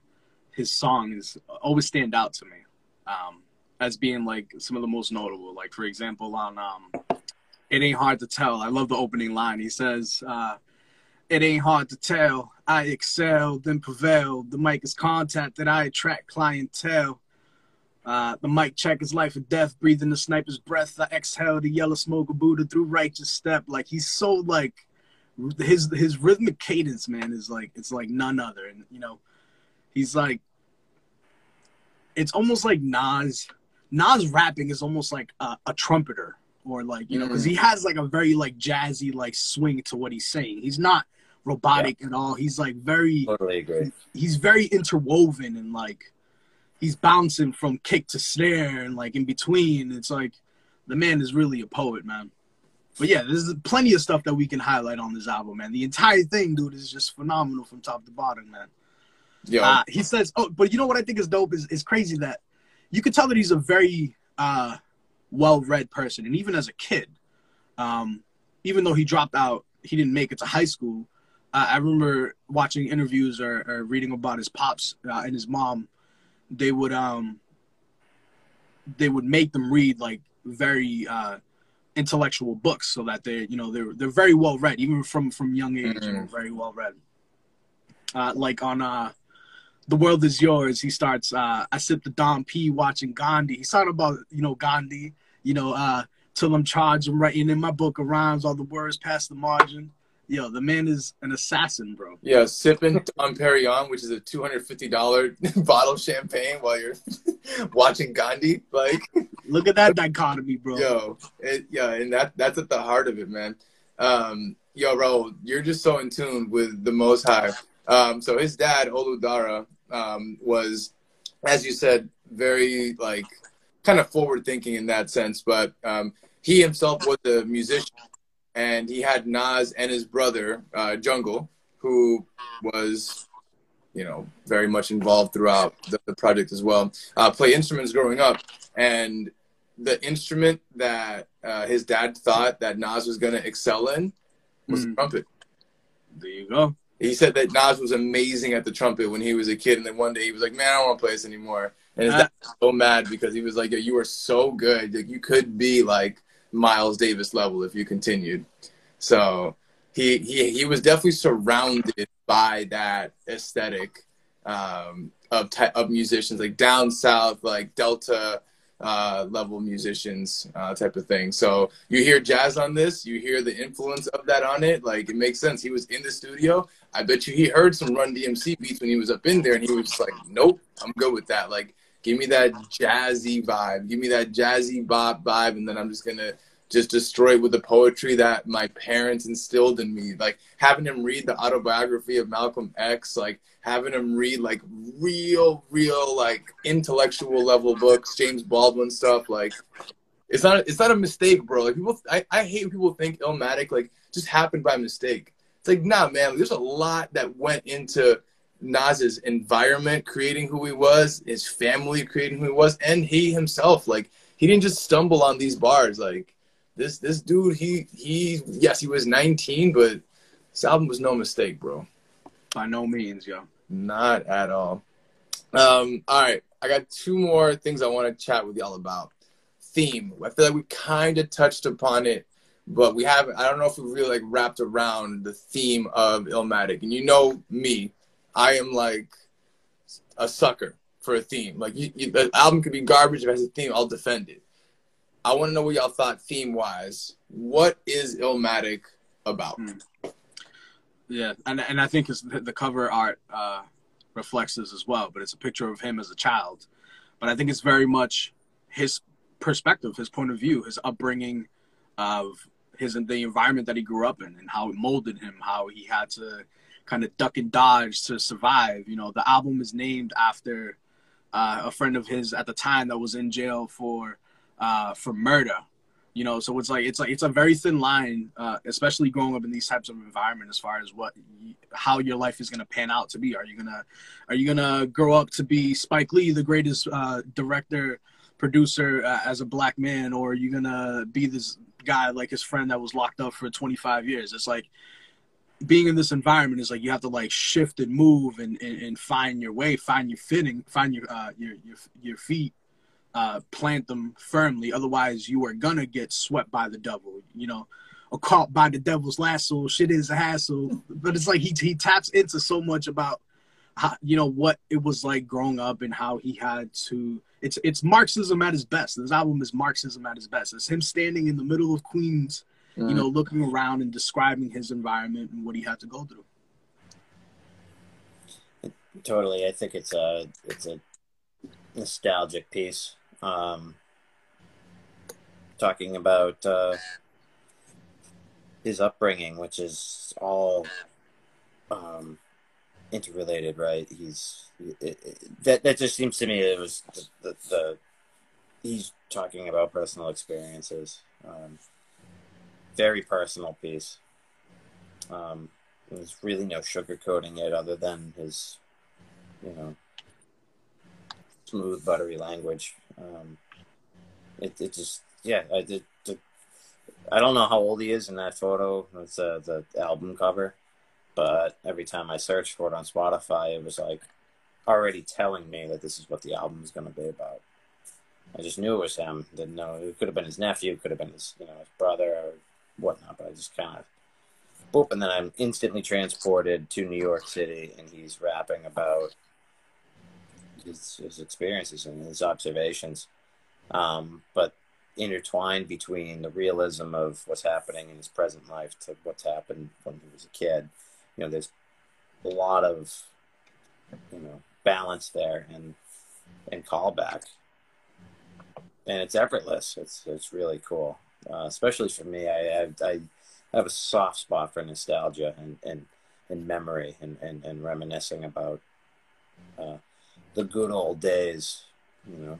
his songs always stand out to me um, as being like some of the most notable. Like for example, on um, "It Ain't Hard to Tell," I love the opening line. He says, uh, "It ain't hard to tell. I excel, then prevail. The mic is content that I attract clientele." Uh, the mic check is life or death, breathing the sniper's breath. I exhale the yellow smoke of Buddha through righteous step. Like he's so like his his rhythmic cadence, man, is like it's like none other. And you know, he's like it's almost like Nas. Nas rapping is almost like a, a trumpeter, or like you know, because he mm. has like a very like jazzy like swing to what he's saying. He's not robotic yeah. at all. He's like very totally agree. He's very interwoven and like he's bouncing from kick to snare and like in between. It's like the man is really a poet, man. But yeah, there's plenty of stuff that we can highlight on this album, man. The entire thing, dude, is just phenomenal from top to bottom, man. Yeah. Uh, he says, oh, but you know what I think is dope is is crazy that you could tell that he's a very uh, well-read person, and even as a kid, um, even though he dropped out, he didn't make it to high school. Uh, I remember watching interviews or, or reading about his pops uh, and his mom. They would um they would make them read like very uh, intellectual books so that they you know they're they're very well read even from from young age mm-hmm. you know, very well read. Uh, like on uh the world is yours. He starts. Uh, I sip the Dom P watching Gandhi. He's talking about you know Gandhi. You know, uh, till I'm charged. I'm writing in my book of rhymes. All the words past the margin. Yo, the man is an assassin, bro. Yeah, sipping Dom Perignon, which is a two hundred fifty dollar bottle of champagne while you're watching Gandhi. Like, look at that dichotomy, bro. Yo, it, yeah, and that that's at the heart of it, man. Um, yo, bro, you're just so in tune with the Most High. Um, so his dad, Olu Dara, um, was, as you said, very like kind of forward thinking in that sense. But um, he himself was a musician, and he had Nas and his brother uh, Jungle, who was, you know, very much involved throughout the, the project as well. Uh, play instruments growing up, and the instrument that uh, his dad thought that Nas was going to excel in was mm. the trumpet. There you go he said that Nas was amazing at the trumpet when he was a kid, and then one day he was like, "Man, I don't want to play this anymore." And his dad was so mad because he was like, "You were so good. Like, you could be like Miles Davis level if you continued." So he he he was definitely surrounded by that aesthetic um, of ty- of musicians like down south, like Delta uh, level musicians uh, type of thing. So you hear jazz on this, you hear the influence of that on it. Like it makes sense. He was in the studio. I bet you he heard some Run DMC beats when he was up in there, and he was just like, "Nope, I'm good with that. Like, give me that jazzy vibe, give me that jazzy bop vibe, and then I'm just gonna." just destroy it with the poetry that my parents instilled in me. Like having him read the autobiography of Malcolm X, like having him read like real, real like intellectual level books, James Baldwin stuff. Like it's not it's not a mistake, bro. Like people, I, I hate when people think Illmatic like just happened by mistake. It's like nah, man. There's a lot that went into Nas's environment creating who he was, his family creating who he was, and he himself. Like he didn't just stumble on these bars. Like this this dude, he he yes, he was 19, but this album was no mistake, bro. By no means, yo. Not at all. Um, all right, I got two more things I want to chat with y'all about. Theme. I feel like we kind of touched upon it, but we haven't. I don't know if we really like wrapped around the theme of Illmatic. And you know me, I am like a sucker for a theme. Like you, you, the album could be garbage if it has a theme, I'll defend it. I want to know what y'all thought theme wise. What is Illmatic about? Hmm. Yeah, and and I think the cover art uh, reflects this as well. But it's a picture of him as a child. But I think it's very much his perspective, his point of view, his upbringing, of his the environment that he grew up in, and how it molded him, how he had to kind of duck and dodge to survive. You know, the album is named after uh, a friend of his at the time that was in jail for uh, for murder. You know, so it's like it's like it's a very thin line, uh, especially growing up in these types of environment, as far as what how your life is gonna pan out to be. Are you gonna are you gonna grow up to be Spike Lee, the greatest uh, director, producer uh, as a black man, or are you gonna be this guy like his friend that was locked up for 25 years? It's like being in this environment is like you have to like shift and move and, and, and find your way, find your fitting, find your uh, your your your feet uh, plant them firmly. Otherwise, you are gonna get swept by the devil. You know, or caught by the devil's lasso. Shit is a hassle. But it's like he he taps into so much about how, you know what it was like growing up and how he had to. It's it's Marxism at his best. This album is Marxism at his best. It's him standing in the middle of Queens, mm. you know, looking around and describing his environment and what he had to go through. Totally, I think it's a it's a nostalgic piece um, talking about uh, his upbringing, which is all um, interrelated, right? He's it, it, that that just seems to me it was the, the, the he's talking about personal experiences, um, very personal piece. Um, there's really no sugarcoating it, other than his, you know, smooth, buttery language. Um, it, it just, yeah, I did. I don't know how old he is in that photo. It's uh, the album cover, but every time I searched for it on Spotify, it was like already telling me that this is what the album is going to be about. I just knew it was him. Didn't know it could have been his nephew, could have been his you know his brother or I just kind of boop, and then I'm instantly transported to New York City, and he's rapping about his, his experiences and his observations, um, but intertwined between the realism of what's happening in his present life to what's happened when he was a kid. You know, there's a lot of you know balance there and and callback. And it's effortless. It's it's really cool. Uh, especially for me I, I, I have a soft spot for nostalgia and and, and memory and, and, and reminiscing about uh, the good old days you know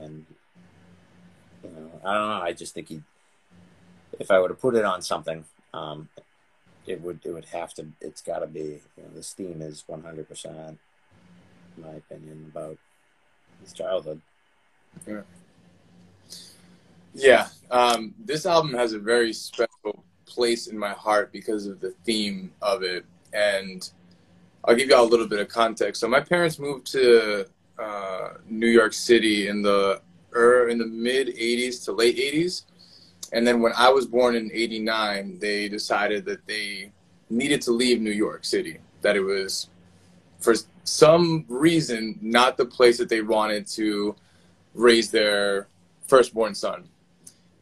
and you know i don't know i just think he if i were to put it on something um, it would it would have to it's got to be you know this theme is 100% my opinion about his childhood. Yeah. Yeah um, this album has a very special place in my heart because of the theme of it. And i'll give you all a little bit of context. So my parents moved to uh, new york city in the er, in the mid 80s to late 80s and then when I was born in 89, they decided that they needed to leave New York City, that it was for some reason not the place that they wanted to raise their firstborn son.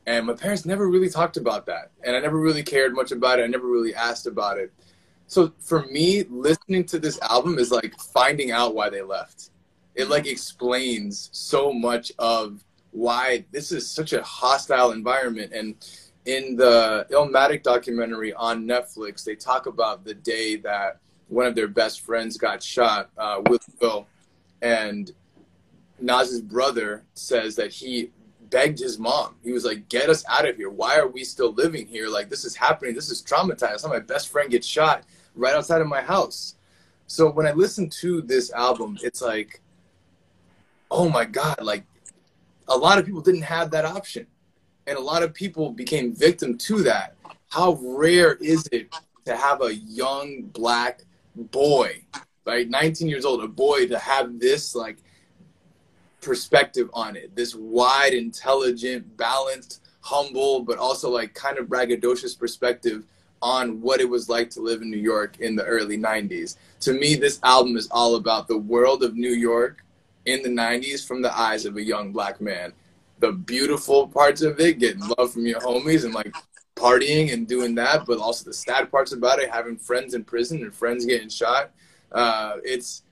And my parents never really talked about that. And I never really cared much about it. I never really asked about it. So for me, listening to this album is like finding out why they left. It like explains so much of why this is such a hostile environment. And in the Illmatic documentary on Netflix, they talk about the day that one of their best friends got shot, uh, Will and Nas's brother says that he begged his mom. He was like, "Get us out of here! Why are we still living here? Like this is happening. This is traumatized. my best friend gets shot right outside of my house." So when I listen to this album, it's like, oh my god! Like a lot of people didn't have that option. And a lot of people became victim to that. How rare is it to have a young black boy, right, 19 years old, a boy to have this like perspective on it, this wide, intelligent, balanced, humble, but also like kind of braggadocious perspective on what it was like to live in New York in the early 90s. To me, this album is all about the world of New York in the 90s from the eyes of a young black man. The beautiful parts of it, getting love from your homies and like partying and doing that, but also the sad parts about it, having friends in prison and friends getting shot. Uh, it's,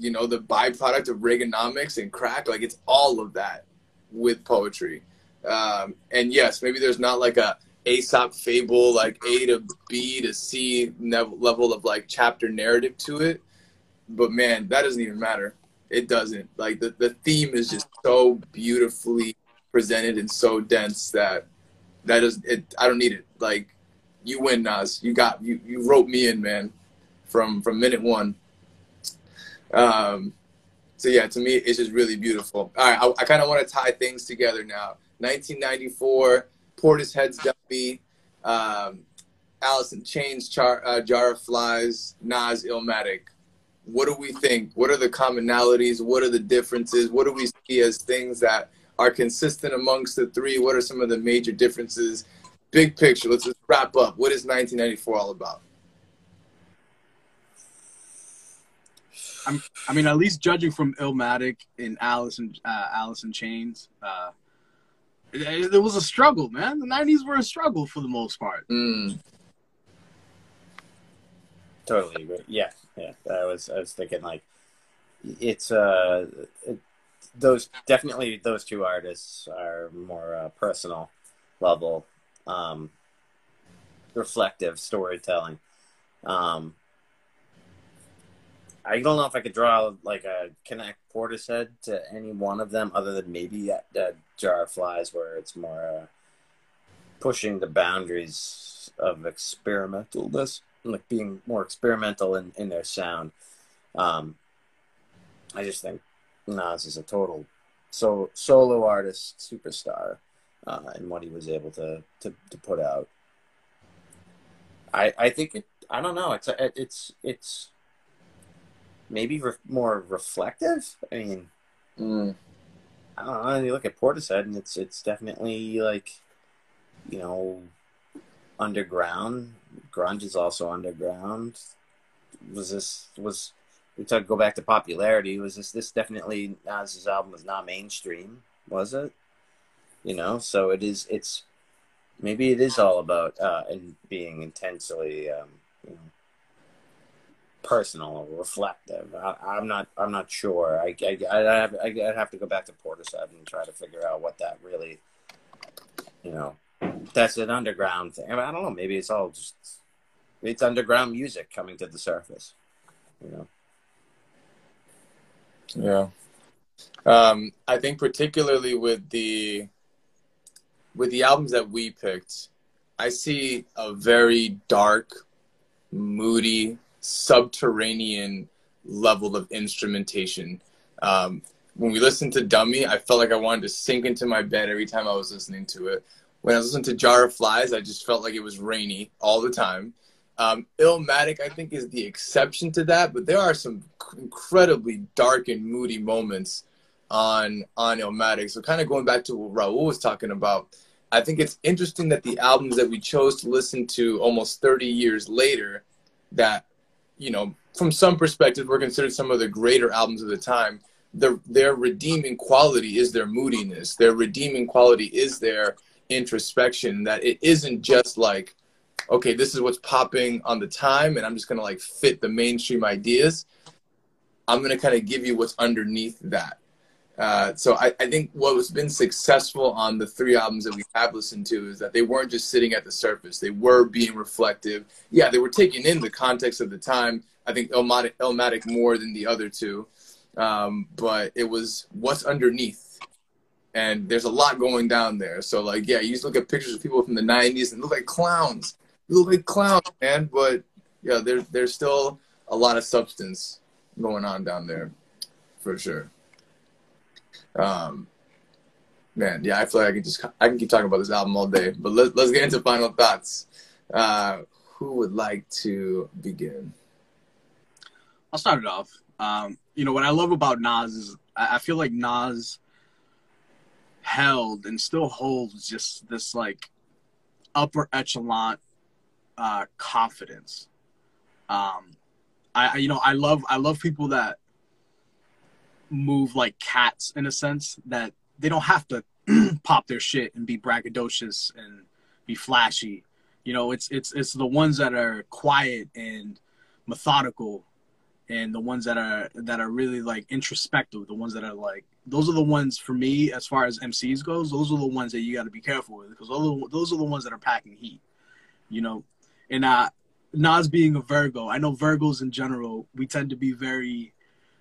you know, the byproduct of Reaganomics and crack. Like it's all of that with poetry. Um, and yes, maybe there's not like a Aesop fable, like A to B to C level of like chapter narrative to it. But man, that doesn't even matter it doesn't. Like the, the theme is just so beautifully presented and so dense that that is it I don't need it. Like you win, Nas. You got you you wrote me in, man, from from minute one. Um so yeah, to me it's just really beautiful. All right, I, I kind of want to tie things together now. 1994, Portishead's Dummy, um, in Chains, Char, uh, Jar of Flies, Nas Illmatic what do we think? What are the commonalities? What are the differences? What do we see as things that are consistent amongst the three? What are some of the major differences? Big picture. Let's just wrap up. What is 1994 all about? I'm, I mean, at least judging from Illmatic and Alice and uh, Alice in Chains, uh, it, it, was a struggle, man. The '90s were a struggle for the most part. Mm. Totally agree. Yeah, yeah. I was I was thinking like it's uh it, those definitely those two artists are more uh, personal level, um, reflective storytelling. Um, I don't know if I could draw like a connect Portishead to any one of them other than maybe that, that Jar of Flies, where it's more uh, pushing the boundaries of experimentalness like being more experimental in, in their sound. Um, I just think Nas is a total so solo artist superstar. uh, and what he was able to, to, to put out. I I think it. I don't know. It's it's it's maybe re- more reflective. I mean, Mm. I don't know. You look at Portishead, and it's it's definitely like, you know, underground. Grunge is also underground. Was this was we talk go back to popularity? Was this this definitely Nas's album was not mainstream? Was it? You know, so it is. It's maybe it is all about uh, and being intensely, um, personal or reflective. I, I'm not. I'm not sure. I I I have I I'd have to go back to Portishead and try to figure out what that really, you know, that's an underground thing. I, mean, I don't know. Maybe it's all just it's underground music coming to the surface. You know. Yeah. Um, I think particularly with the with the albums that we picked, I see a very dark, moody, subterranean level of instrumentation. Um, when we listened to Dummy, I felt like I wanted to sink into my bed every time I was listening to it. When I was listening to Jar of Flies, I just felt like it was rainy all the time. Um, Illmatic, I think, is the exception to that, but there are some incredibly dark and moody moments on on Illmatic. So, kind of going back to what Raul was talking about, I think it's interesting that the albums that we chose to listen to almost 30 years later, that you know, from some perspectives, were considered some of the greater albums of the time. Their their redeeming quality is their moodiness. Their redeeming quality is their introspection. That it isn't just like okay, this is what's popping on the time, and I'm just gonna like fit the mainstream ideas. I'm gonna kind of give you what's underneath that. Uh, so I, I think what has been successful on the three albums that we have listened to is that they weren't just sitting at the surface; they were being reflective. Yeah, they were taking in the context of the time. I think Elmatic, Illmatic more than the other two, um, but it was what's underneath and there's a lot going down there. So like, yeah, you just look at pictures of people from the '90s and look like clowns Look like clown, man. But yeah, there's there's still a lot of substance going on down there, for sure. Um, man, yeah, I feel like I can just I can keep talking about this album all day. But let's let's get into final thoughts. Uh, who would like to begin? I'll start it off. Um, you know what I love about Nas is I, I feel like Nas held and still holds just this like upper echelon uh, confidence. Um, I, you know, I love, I love people that move like cats in a sense that they don't have to pop their shit and be braggadocious and be flashy. You know, it's it's it's the ones that are quiet and methodical and the ones that are that are really like introspective, the ones that are like those are the ones for me as far as MCs goes, those are the ones that you got to be careful with because those are the ones that are packing heat. You know, and uh, Nas being a Virgo, I know Virgos in general, we tend to be very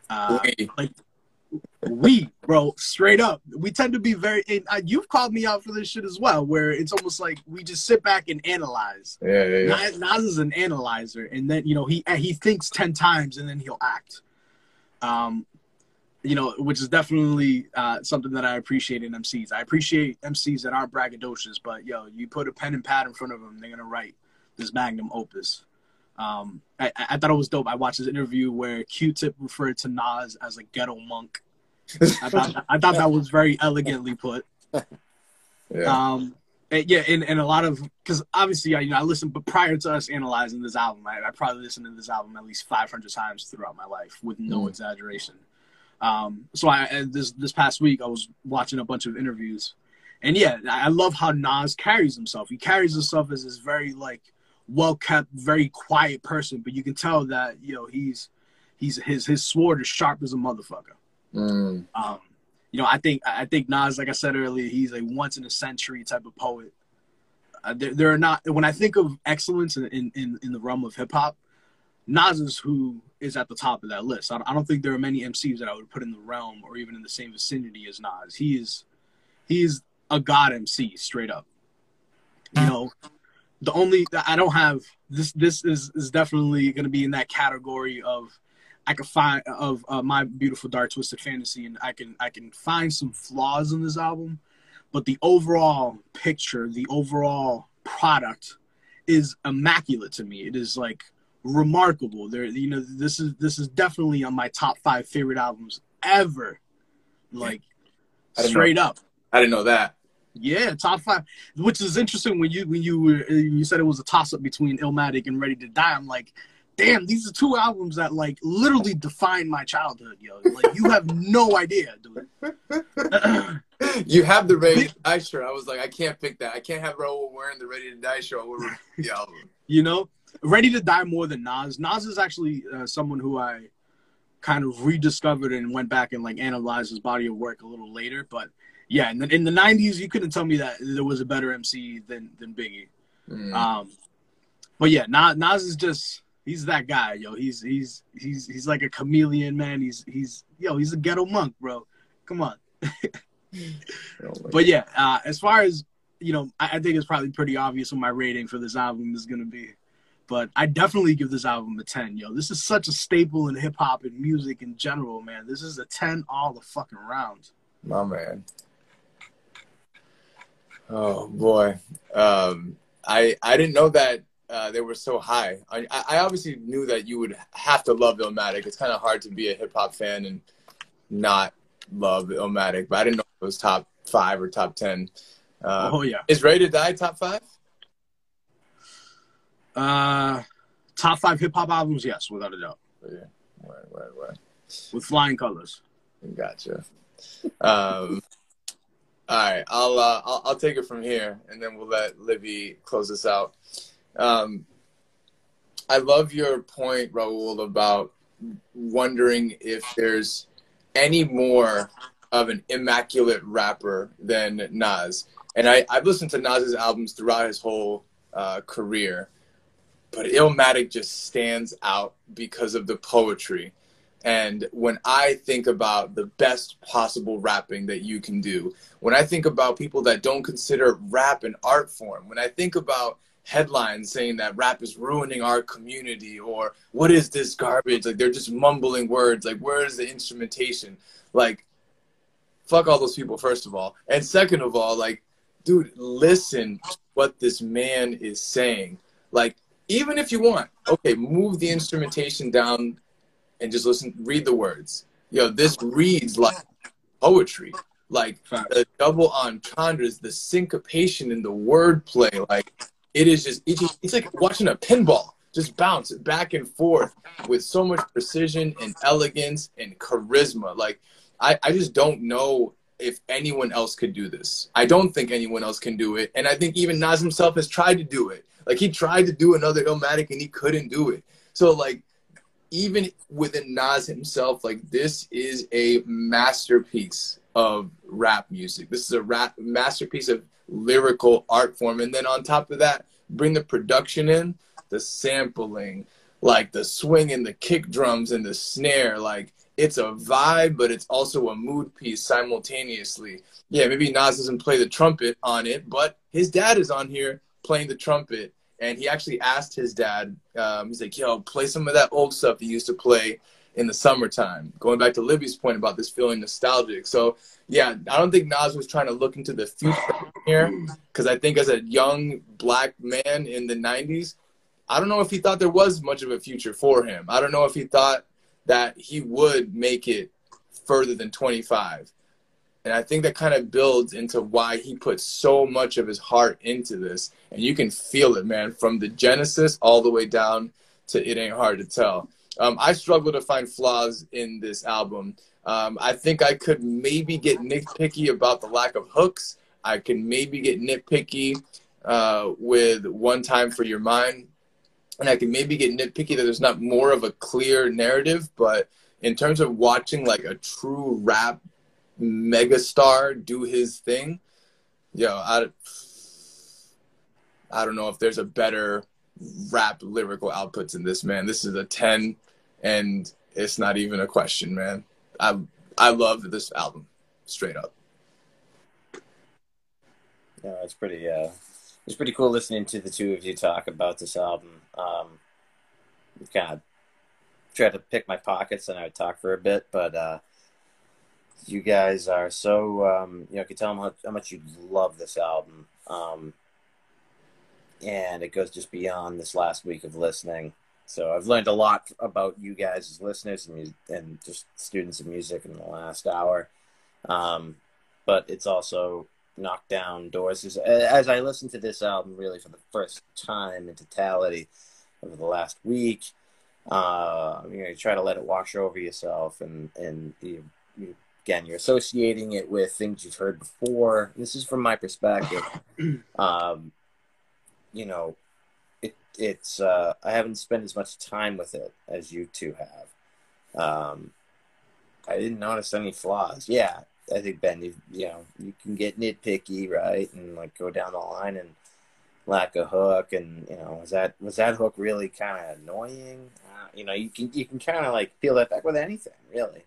uh, like we, bro, straight up, we tend to be very. And uh, you've called me out for this shit as well, where it's almost like we just sit back and analyze. Yeah, yeah, yeah. Nas, Nas is an analyzer, and then you know he he thinks ten times and then he'll act. Um, you know, which is definitely uh, something that I appreciate in MCs. I appreciate MCs that aren't braggadocious, but yo, you put a pen and pad in front of them, they're gonna write this magnum opus. Um, I, I thought it was dope. I watched this interview where Q-Tip referred to Nas as a ghetto monk. I thought I thought that was very elegantly put. Yeah. Um, and yeah, and, and a lot of because obviously I you know I listened, but prior to us analyzing this album, I, I probably listened to this album at least 500 times throughout my life with no Mm. exaggeration. Um, so I this this past week I was watching a bunch of interviews, and yeah, I I love how Nas carries himself. He carries himself as this very like well kept, very quiet person, but you can tell that you know he's he's his his sword is sharp as a motherfucker. Mm. Um, you know, I think I think Nas, like I said earlier, he's a once in a century type of poet. Uh, there, there are not when I think of excellence in in, in, the realm of hip hop, Nas is who is at the top of that list. I, don't- I don't think there are many MCs that I would put in the realm or even in the same vicinity as Nas. He is he is a god MC straight up. You know, the only I don't have this this is is definitely going to be in that category of I can find of uh, my beautiful dark twisted fantasy, and I can I can find some flaws in this album, but the overall picture, the overall product is immaculate to me. It is like remarkable. There, you know, this is this is definitely on my top five favorite albums ever. Like straight know. up. I didn't know that. Yeah, top five. Which is interesting when you when you were you said it was a toss up between Illmatic and Ready to Die. I'm like, damn, these are two albums that like literally define my childhood, yo. Like you have no idea, dude. you have the Ready to Die shirt. I was like, I can't pick that. I can't have Raul wearing the Ready to Die shirt over the album. You know, Ready to Die more than Nas. Nas is actually uh, someone who I kind of rediscovered and went back and like analyzed his body of work a little later. But yeah, in the, in the '90s, you couldn't tell me that there was a better MC than than Biggie. Mm. Um, but yeah, Nas, Nas is just he's that guy, yo. He's he's he's he's like a chameleon, man. He's he's yo, he's a ghetto monk, bro. Come on. but yeah, uh, as far as you know, I, I think it's probably pretty obvious what my rating for this album is gonna be. But I definitely give this album a 10, yo. This is such a staple in hip hop and music in general, man. This is a 10 all the fucking round. My man. Oh boy. Um I I didn't know that uh, they were so high. I, I obviously knew that you would have to love Illmatic. It's kind of hard to be a hip hop fan and not love Illmatic, but I didn't know it was top five or top ten. Uh, oh yeah. Is Ready to Die top five? Uh, top five hip hop albums, yes, without a doubt. Yeah. Right, right, right. With flying colors. Gotcha. Um, all right, I'll, uh, I'll I'll take it from here, and then we'll let Libby close this out. Um, I love your point, Raul, about wondering if there's any more of an immaculate rapper than Nas. And I, I've listened to Nas's albums throughout his whole uh, career, but Illmatic just stands out because of the poetry. And when I think about the best possible rapping that you can do, when I think about people that don't consider rap an art form, when I think about headlines saying that rap is ruining our community or what is this garbage? Like they're just mumbling words. Like where is the instrumentation? Like fuck all those people first of all. And second of all like dude listen to what this man is saying. Like even if you want okay move the instrumentation down and just listen read the words. Yo this reads like poetry. Like the double entendres the syncopation in the wordplay like it is just it's, like watching a pinball just bounce back and forth with so much precision and elegance and charisma. Like I, I just don't know if anyone else could do this. I don't think anyone else can do it. And I think even Nas himself has tried to do it. Like he tried to do another Illmatic and he couldn't do it. So like even within Nas himself, like this is a masterpiece of rap music. This is a rap masterpiece of lyrical art form. And then on top of that, bring the production in, the sampling, like the swing and the kick drums and the snare. Like it's a vibe, but it's also a mood piece simultaneously. Yeah, maybe Nas doesn't play the trumpet on it, but his dad is on here playing the trumpet. And he actually asked his dad, um, he's like, yo, play some of that old stuff he used to play in the summertime. Going back to Libby's point about this feeling nostalgic. So yeah, I don't think Nas was trying to look into the future here because I think as a young black man in the '90s, I don't know if he thought there was much of a future for him. I don't know if he thought that he would make it further than 25. And I think that kind of builds into why he put so much of his heart into this. And you can feel it, man, from the genesis all the way down to It Ain't Hard to Tell. Um, I struggle to find flaws in this album. Um, I think I could maybe get nitpicky about the lack of hooks. I can maybe get nitpicky uh, with One Time for Your Mind. And I can maybe get nitpicky that there's not more of a clear narrative. But in terms of watching like a true rap megastar do his thing, yo, I, I don't know if there's a better rap lyrical outputs in this, man. This is a 10 and it's not even a question, man. I I love this album, straight up. Yeah, it's pretty. Uh, it's pretty cool listening to the two of you talk about this album. Um, kind of tried to pick my pockets and I would talk for a bit, but uh, you guys are so um, you know, I can tell how how much you love this album. Um, and it goes just beyond this last week of listening. So I've learned a lot about you guys as listeners and, and just students of music in the last hour. Um, but it's also knocked down doors. As, as I listened to this album really for the first time in totality over the last week, uh, you know, you try to let it wash over yourself and, and you, you again, you're associating it with things you've heard before. This is from my perspective. Um, you know, it's uh, I haven't spent as much time with it as you two have. Um, I didn't notice any flaws. Yeah, I think Ben, you you know, you can get nitpicky, right, and like go down the line and lack a hook, and you know, was that was that hook really kind of annoying? Uh, you know, you can you can kind of like peel that back with anything, really.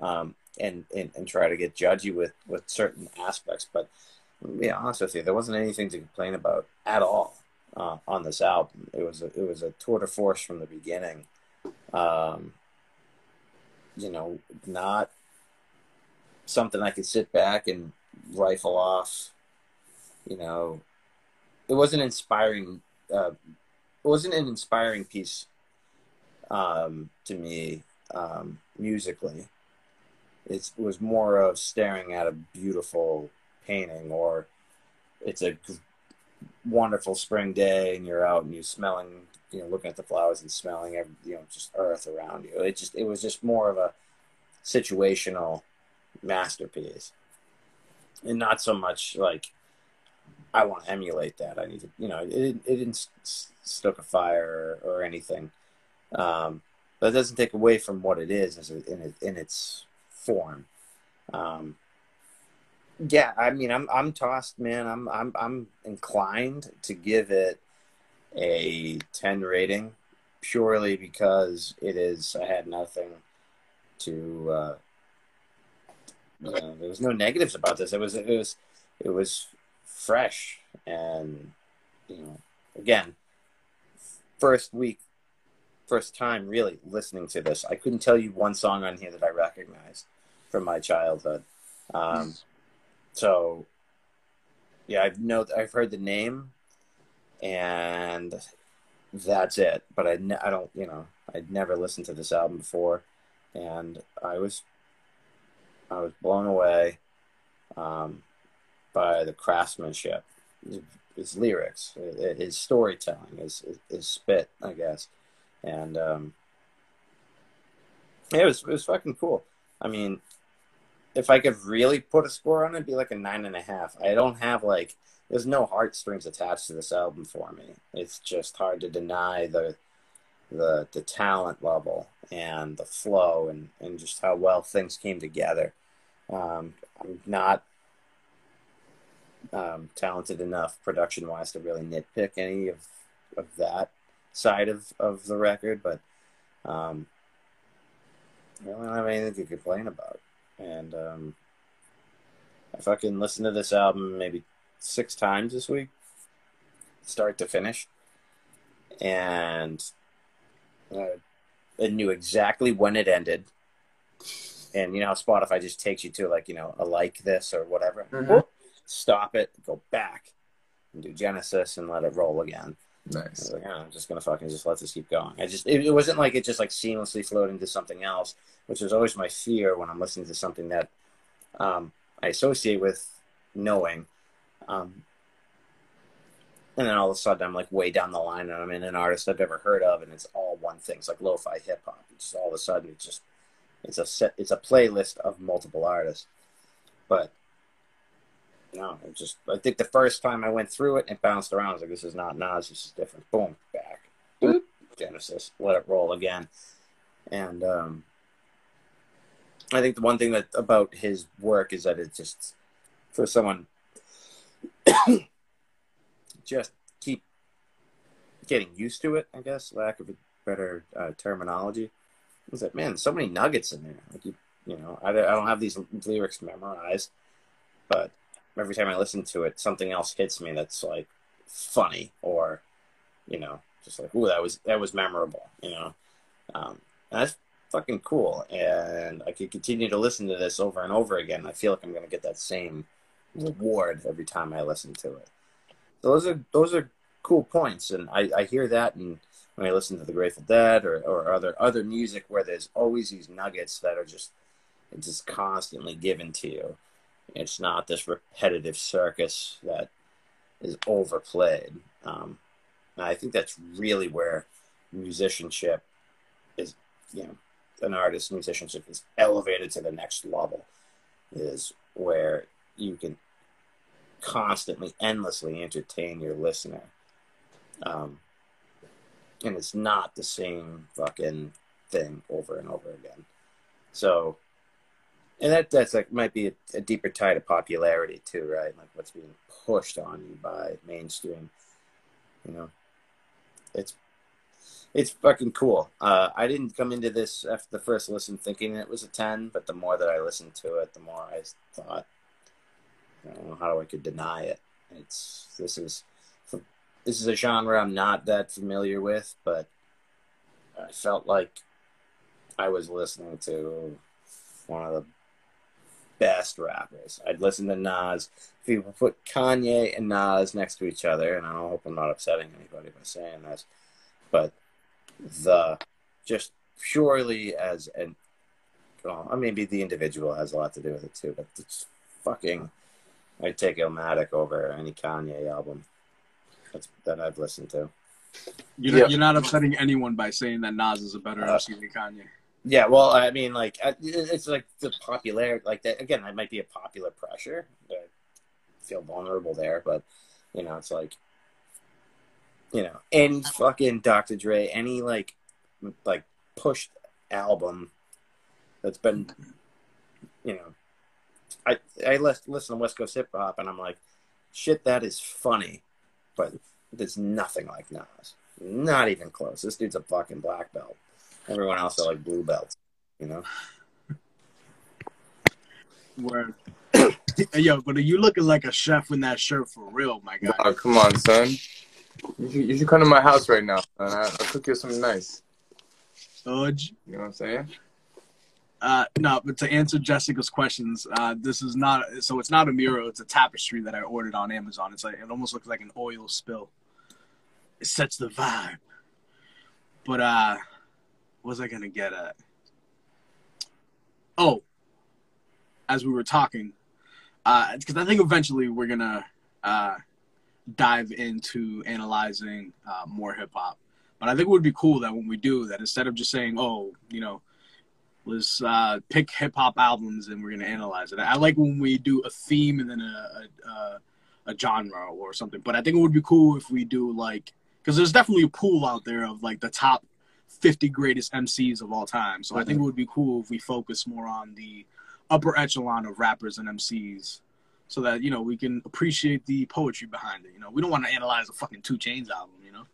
Um, and, and, and try to get judgy with, with certain aspects. But be honest with you, there wasn't anything to complain about at all uh, on this album. It was a, it was a tour de force from the beginning. Um, you know, not something I could sit back and rifle off. You know, it wasn't inspiring. Uh, it wasn't an inspiring piece um, to me um, musically it was more of staring at a beautiful painting or it's a wonderful spring day and you're out and you're smelling you know looking at the flowers and smelling every, you know just earth around you. It just it was just more of a situational masterpiece. And not so much like i want to emulate that. I need to you know it, it didn't stoke a fire or, or anything. Um, but it doesn't take away from what it is in, in its form. Um, yeah, I mean, I'm I'm tossed, man. I'm I'm I'm inclined to give it a ten rating purely because it is. I had nothing to. Uh, there was no negatives about this. It was it was it was fresh and you know again first week first time really listening to this i couldn't tell you one song on here that i recognized from my childhood. Um, so, yeah, I've know I've heard the name, and that's it. But I, I don't, you know, I'd never listened to this album before, and I was, I was blown away um, by the craftsmanship, his lyrics, his storytelling, his, his spit, I guess, and um, yeah, it was it was fucking cool. I mean, if I could really put a score on it, it'd be like a nine and a half. I don't have like there's no heartstrings attached to this album for me. It's just hard to deny the the the talent level and the flow and, and just how well things came together. Um, I'm not um, talented enough production wise to really nitpick any of of that side of, of the record, but um, I don't have anything to complain about and um, I fucking listened to this album maybe six times this week, start to finish, and uh, I knew exactly when it ended. And you know how Spotify just takes you to like you know a like this or whatever. Mm-hmm. Stop it, go back, and do Genesis and let it roll again. Nice. Like, oh, I'm just gonna fucking just let this keep going. I just it, it, wasn't like it just like seamlessly flowed into something else, which is always my fear when I'm listening to something that um, I associate with knowing. Um, and then all of a sudden I'm like way down the line and I'm in an artist I've never heard of and it's all one thing. It's like lo-fi hip hop. It's all of a sudden it's just it's a set it's a playlist of multiple artists. But no, it just I think the first time I went through it, it bounced around. I was like, this is not Nas, this is different. Boom, back. Boop, Genesis. Let it roll again. And um I think the one thing that about his work is that it's just for someone just keep getting used to it, I guess, lack of a better uh, terminology. Is that man, so many nuggets in there. Like you, you know, I, I don't have these lyrics memorized, but every time I listen to it, something else hits me that's like funny or, you know, just like, ooh, that was that was memorable, you know. Um, and that's fucking cool, and I could continue to listen to this over and over again. I feel like I'm gonna get that same reward every time I listen to it. So those are those are cool points, and I, I hear that and when I listen to the Grateful Dead or, or other other music where there's always these nuggets that are just just constantly given to you. It's not this repetitive circus that is overplayed. Um, I think that's really where musicianship is, you know, an artist's musicianship is elevated to the next level, is where you can constantly, endlessly entertain your listener. Um, and it's not the same fucking thing over and over again. So and that that's like might be a, a, deeper tie to popularity too, right? Like what's being pushed on you by mainstream. You know, it's it's fucking cool. Uh, I didn't come into this after the first listen thinking it was a ten, but the more that I listened to it, the more I thought, I don't know how I could deny it. It's this is this is a genre I'm not that familiar with, but I felt like I was listening to one of the best rappers. I'd listen to Nas. If you put Kanye and Nas next to each other, and I hope I'm not upsetting anybody by saying this, but the just purely as an well, I maybe the individual has a lot to do with it too, but it's fucking. I'd take Illmatic over any Kanye album that's, that I've listened to. You're, yeah. you're not upsetting anyone by saying that Nas is a better uh, MC than Kanye. Yeah, well, I mean, like it's like the popularity, like that. Again, that might be a popular pressure. I feel vulnerable there, but you know, it's like, you know, any fucking Dr. Dre, any like, like pushed album that's been, you know, I I listen to West Coast hip hop and I'm like, shit, that is funny, but there's nothing like Nas, not even close. This dude's a fucking black belt. Everyone else are like blue belts, you know. Where, yo, but are you looking like a chef in that shirt for real, my guy? Oh, come on, son. You should, you should come to my house right now, and I, will cook you something nice. Udge. You know what I'm saying? Uh, no, but to answer Jessica's questions, uh, this is not so. It's not a mural; it's a tapestry that I ordered on Amazon. It's like it almost looks like an oil spill. It sets the vibe. But uh, was I gonna get at? Oh, as we were talking, because uh, I think eventually we're gonna uh, dive into analyzing uh, more hip hop. But I think it would be cool that when we do that, instead of just saying, "Oh, you know, let's uh, pick hip hop albums and we're gonna analyze it," I like when we do a theme and then a, a, a genre or something. But I think it would be cool if we do like because there's definitely a pool out there of like the top 50 greatest MCs of all time. So mm-hmm. I think it would be cool if we focus more on the upper echelon of rappers and MCs so that, you know, we can appreciate the poetry behind it. You know, we don't want to analyze a fucking 2 Chainz album, you know?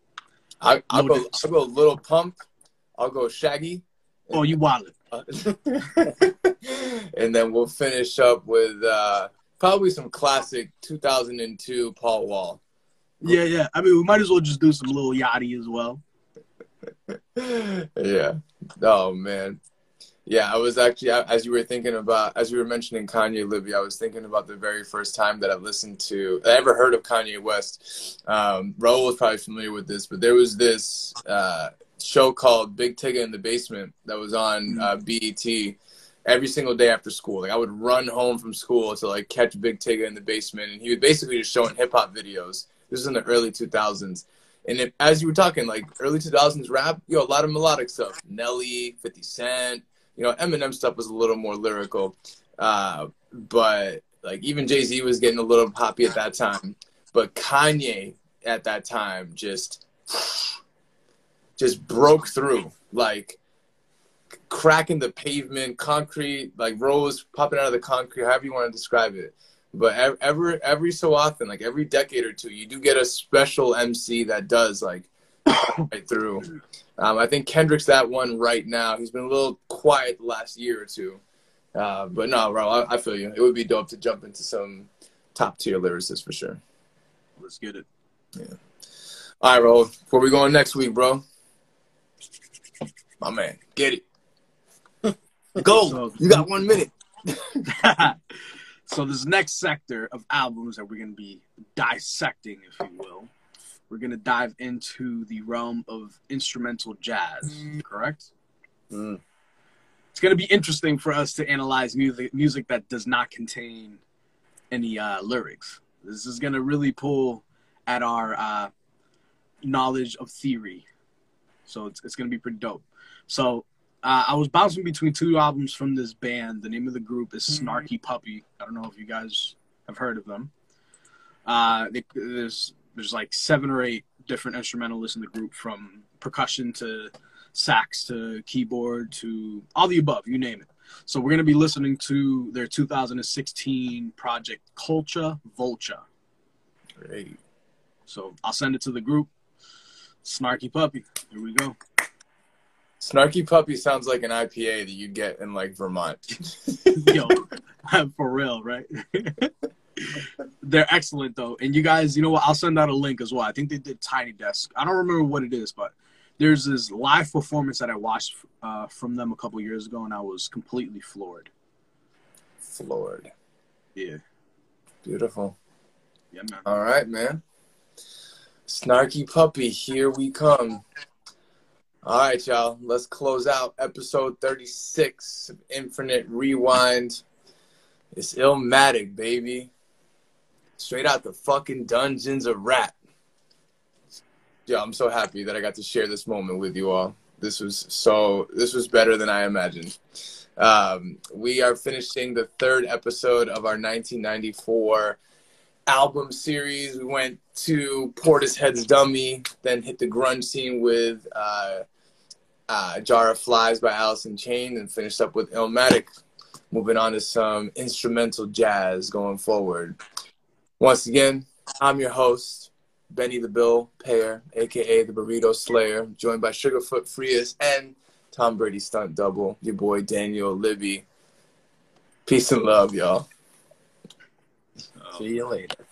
I, I'll, go, I'll go Lil Pump. I'll go Shaggy. Oh, you wallet. and then we'll finish up with uh, probably some classic 2002 Paul Wall. Yeah, yeah. I mean, we might as well just do some Lil Yachty as well yeah. Oh man. Yeah, I was actually as you were thinking about as you were mentioning Kanye Libby, I was thinking about the very first time that I listened to I ever heard of Kanye West. Um, Raul was probably familiar with this, but there was this uh, show called Big Tigga in the Basement that was on uh, mm-hmm. BET every single day after school. Like I would run home from school to like catch Big Tigga in the basement, and he was basically just showing hip hop videos. This was in the early 2000s, and as you were talking, like early 2000s rap, you know, a lot of melodic stuff. Nelly, 50 Cent, you know, Eminem stuff was a little more lyrical. Uh, but like even Jay Z was getting a little poppy at that time. But Kanye at that time just just broke through, like cracking the pavement, concrete, like rose popping out of the concrete, however you want to describe it. But every every so often, like every decade or two, you do get a special MC that does like right through. Um, I think Kendrick's that one right now. He's been a little quiet the last year or two. Uh, but no, bro, I, I, feel you. It would be dope to jump into some top tier lyricists for sure. Let's get it. Yeah. All right, bro. Where we going next week, bro? My man, get it. Go. You got one minute. so this next sector of albums that we're going to be dissecting, if you will, we're going to dive into the realm of instrumental jazz. Correct? Mm. It's going to be interesting for us to analyze music music that does not contain any uh, lyrics. This is going to really pull at our uh, knowledge of theory. So it's, it's going to be pretty dope. So uh, I was bouncing between two albums from this band. The name of the group is Snarky Puppy. I don't know if you guys have heard of them. Uh, they, there's there's like seven or eight different instrumentalists in the group, from percussion to sax to keyboard to all the above, you name it. So we're gonna be listening to their 2016 project Culture Vulture. Great. So I'll send it to the group. Snarky Puppy. Here we go. Snarky Puppy sounds like an IPA that you get in like Vermont. Yo, for real, right? They're excellent though, and you guys, you know what? I'll send out a link as well. I think they did Tiny Desk. I don't remember what it is, but there's this live performance that I watched uh, from them a couple years ago, and I was completely floored. Floored. Yeah, Beautiful. yeah, man. All right, man. Snarky Puppy, here we come. All right, y'all. Let's close out episode 36 of Infinite Rewind. It's Illmatic, baby. Straight out the fucking dungeons of rap. Yeah, I'm so happy that I got to share this moment with you all. This was so, this was better than I imagined. Um, we are finishing the third episode of our 1994 album series. We went to Portishead's Dummy, then hit the grunge scene with uh, uh, Jar of Flies by Alice Chain, and finished up with Illmatic. Moving on to some instrumental jazz going forward. Once again, I'm your host, Benny the Bill Payer, aka the Burrito Slayer, joined by Sugarfoot Frias and Tom Brady Stunt Double, your boy Daniel Libby. Peace and love, y'all. See you later.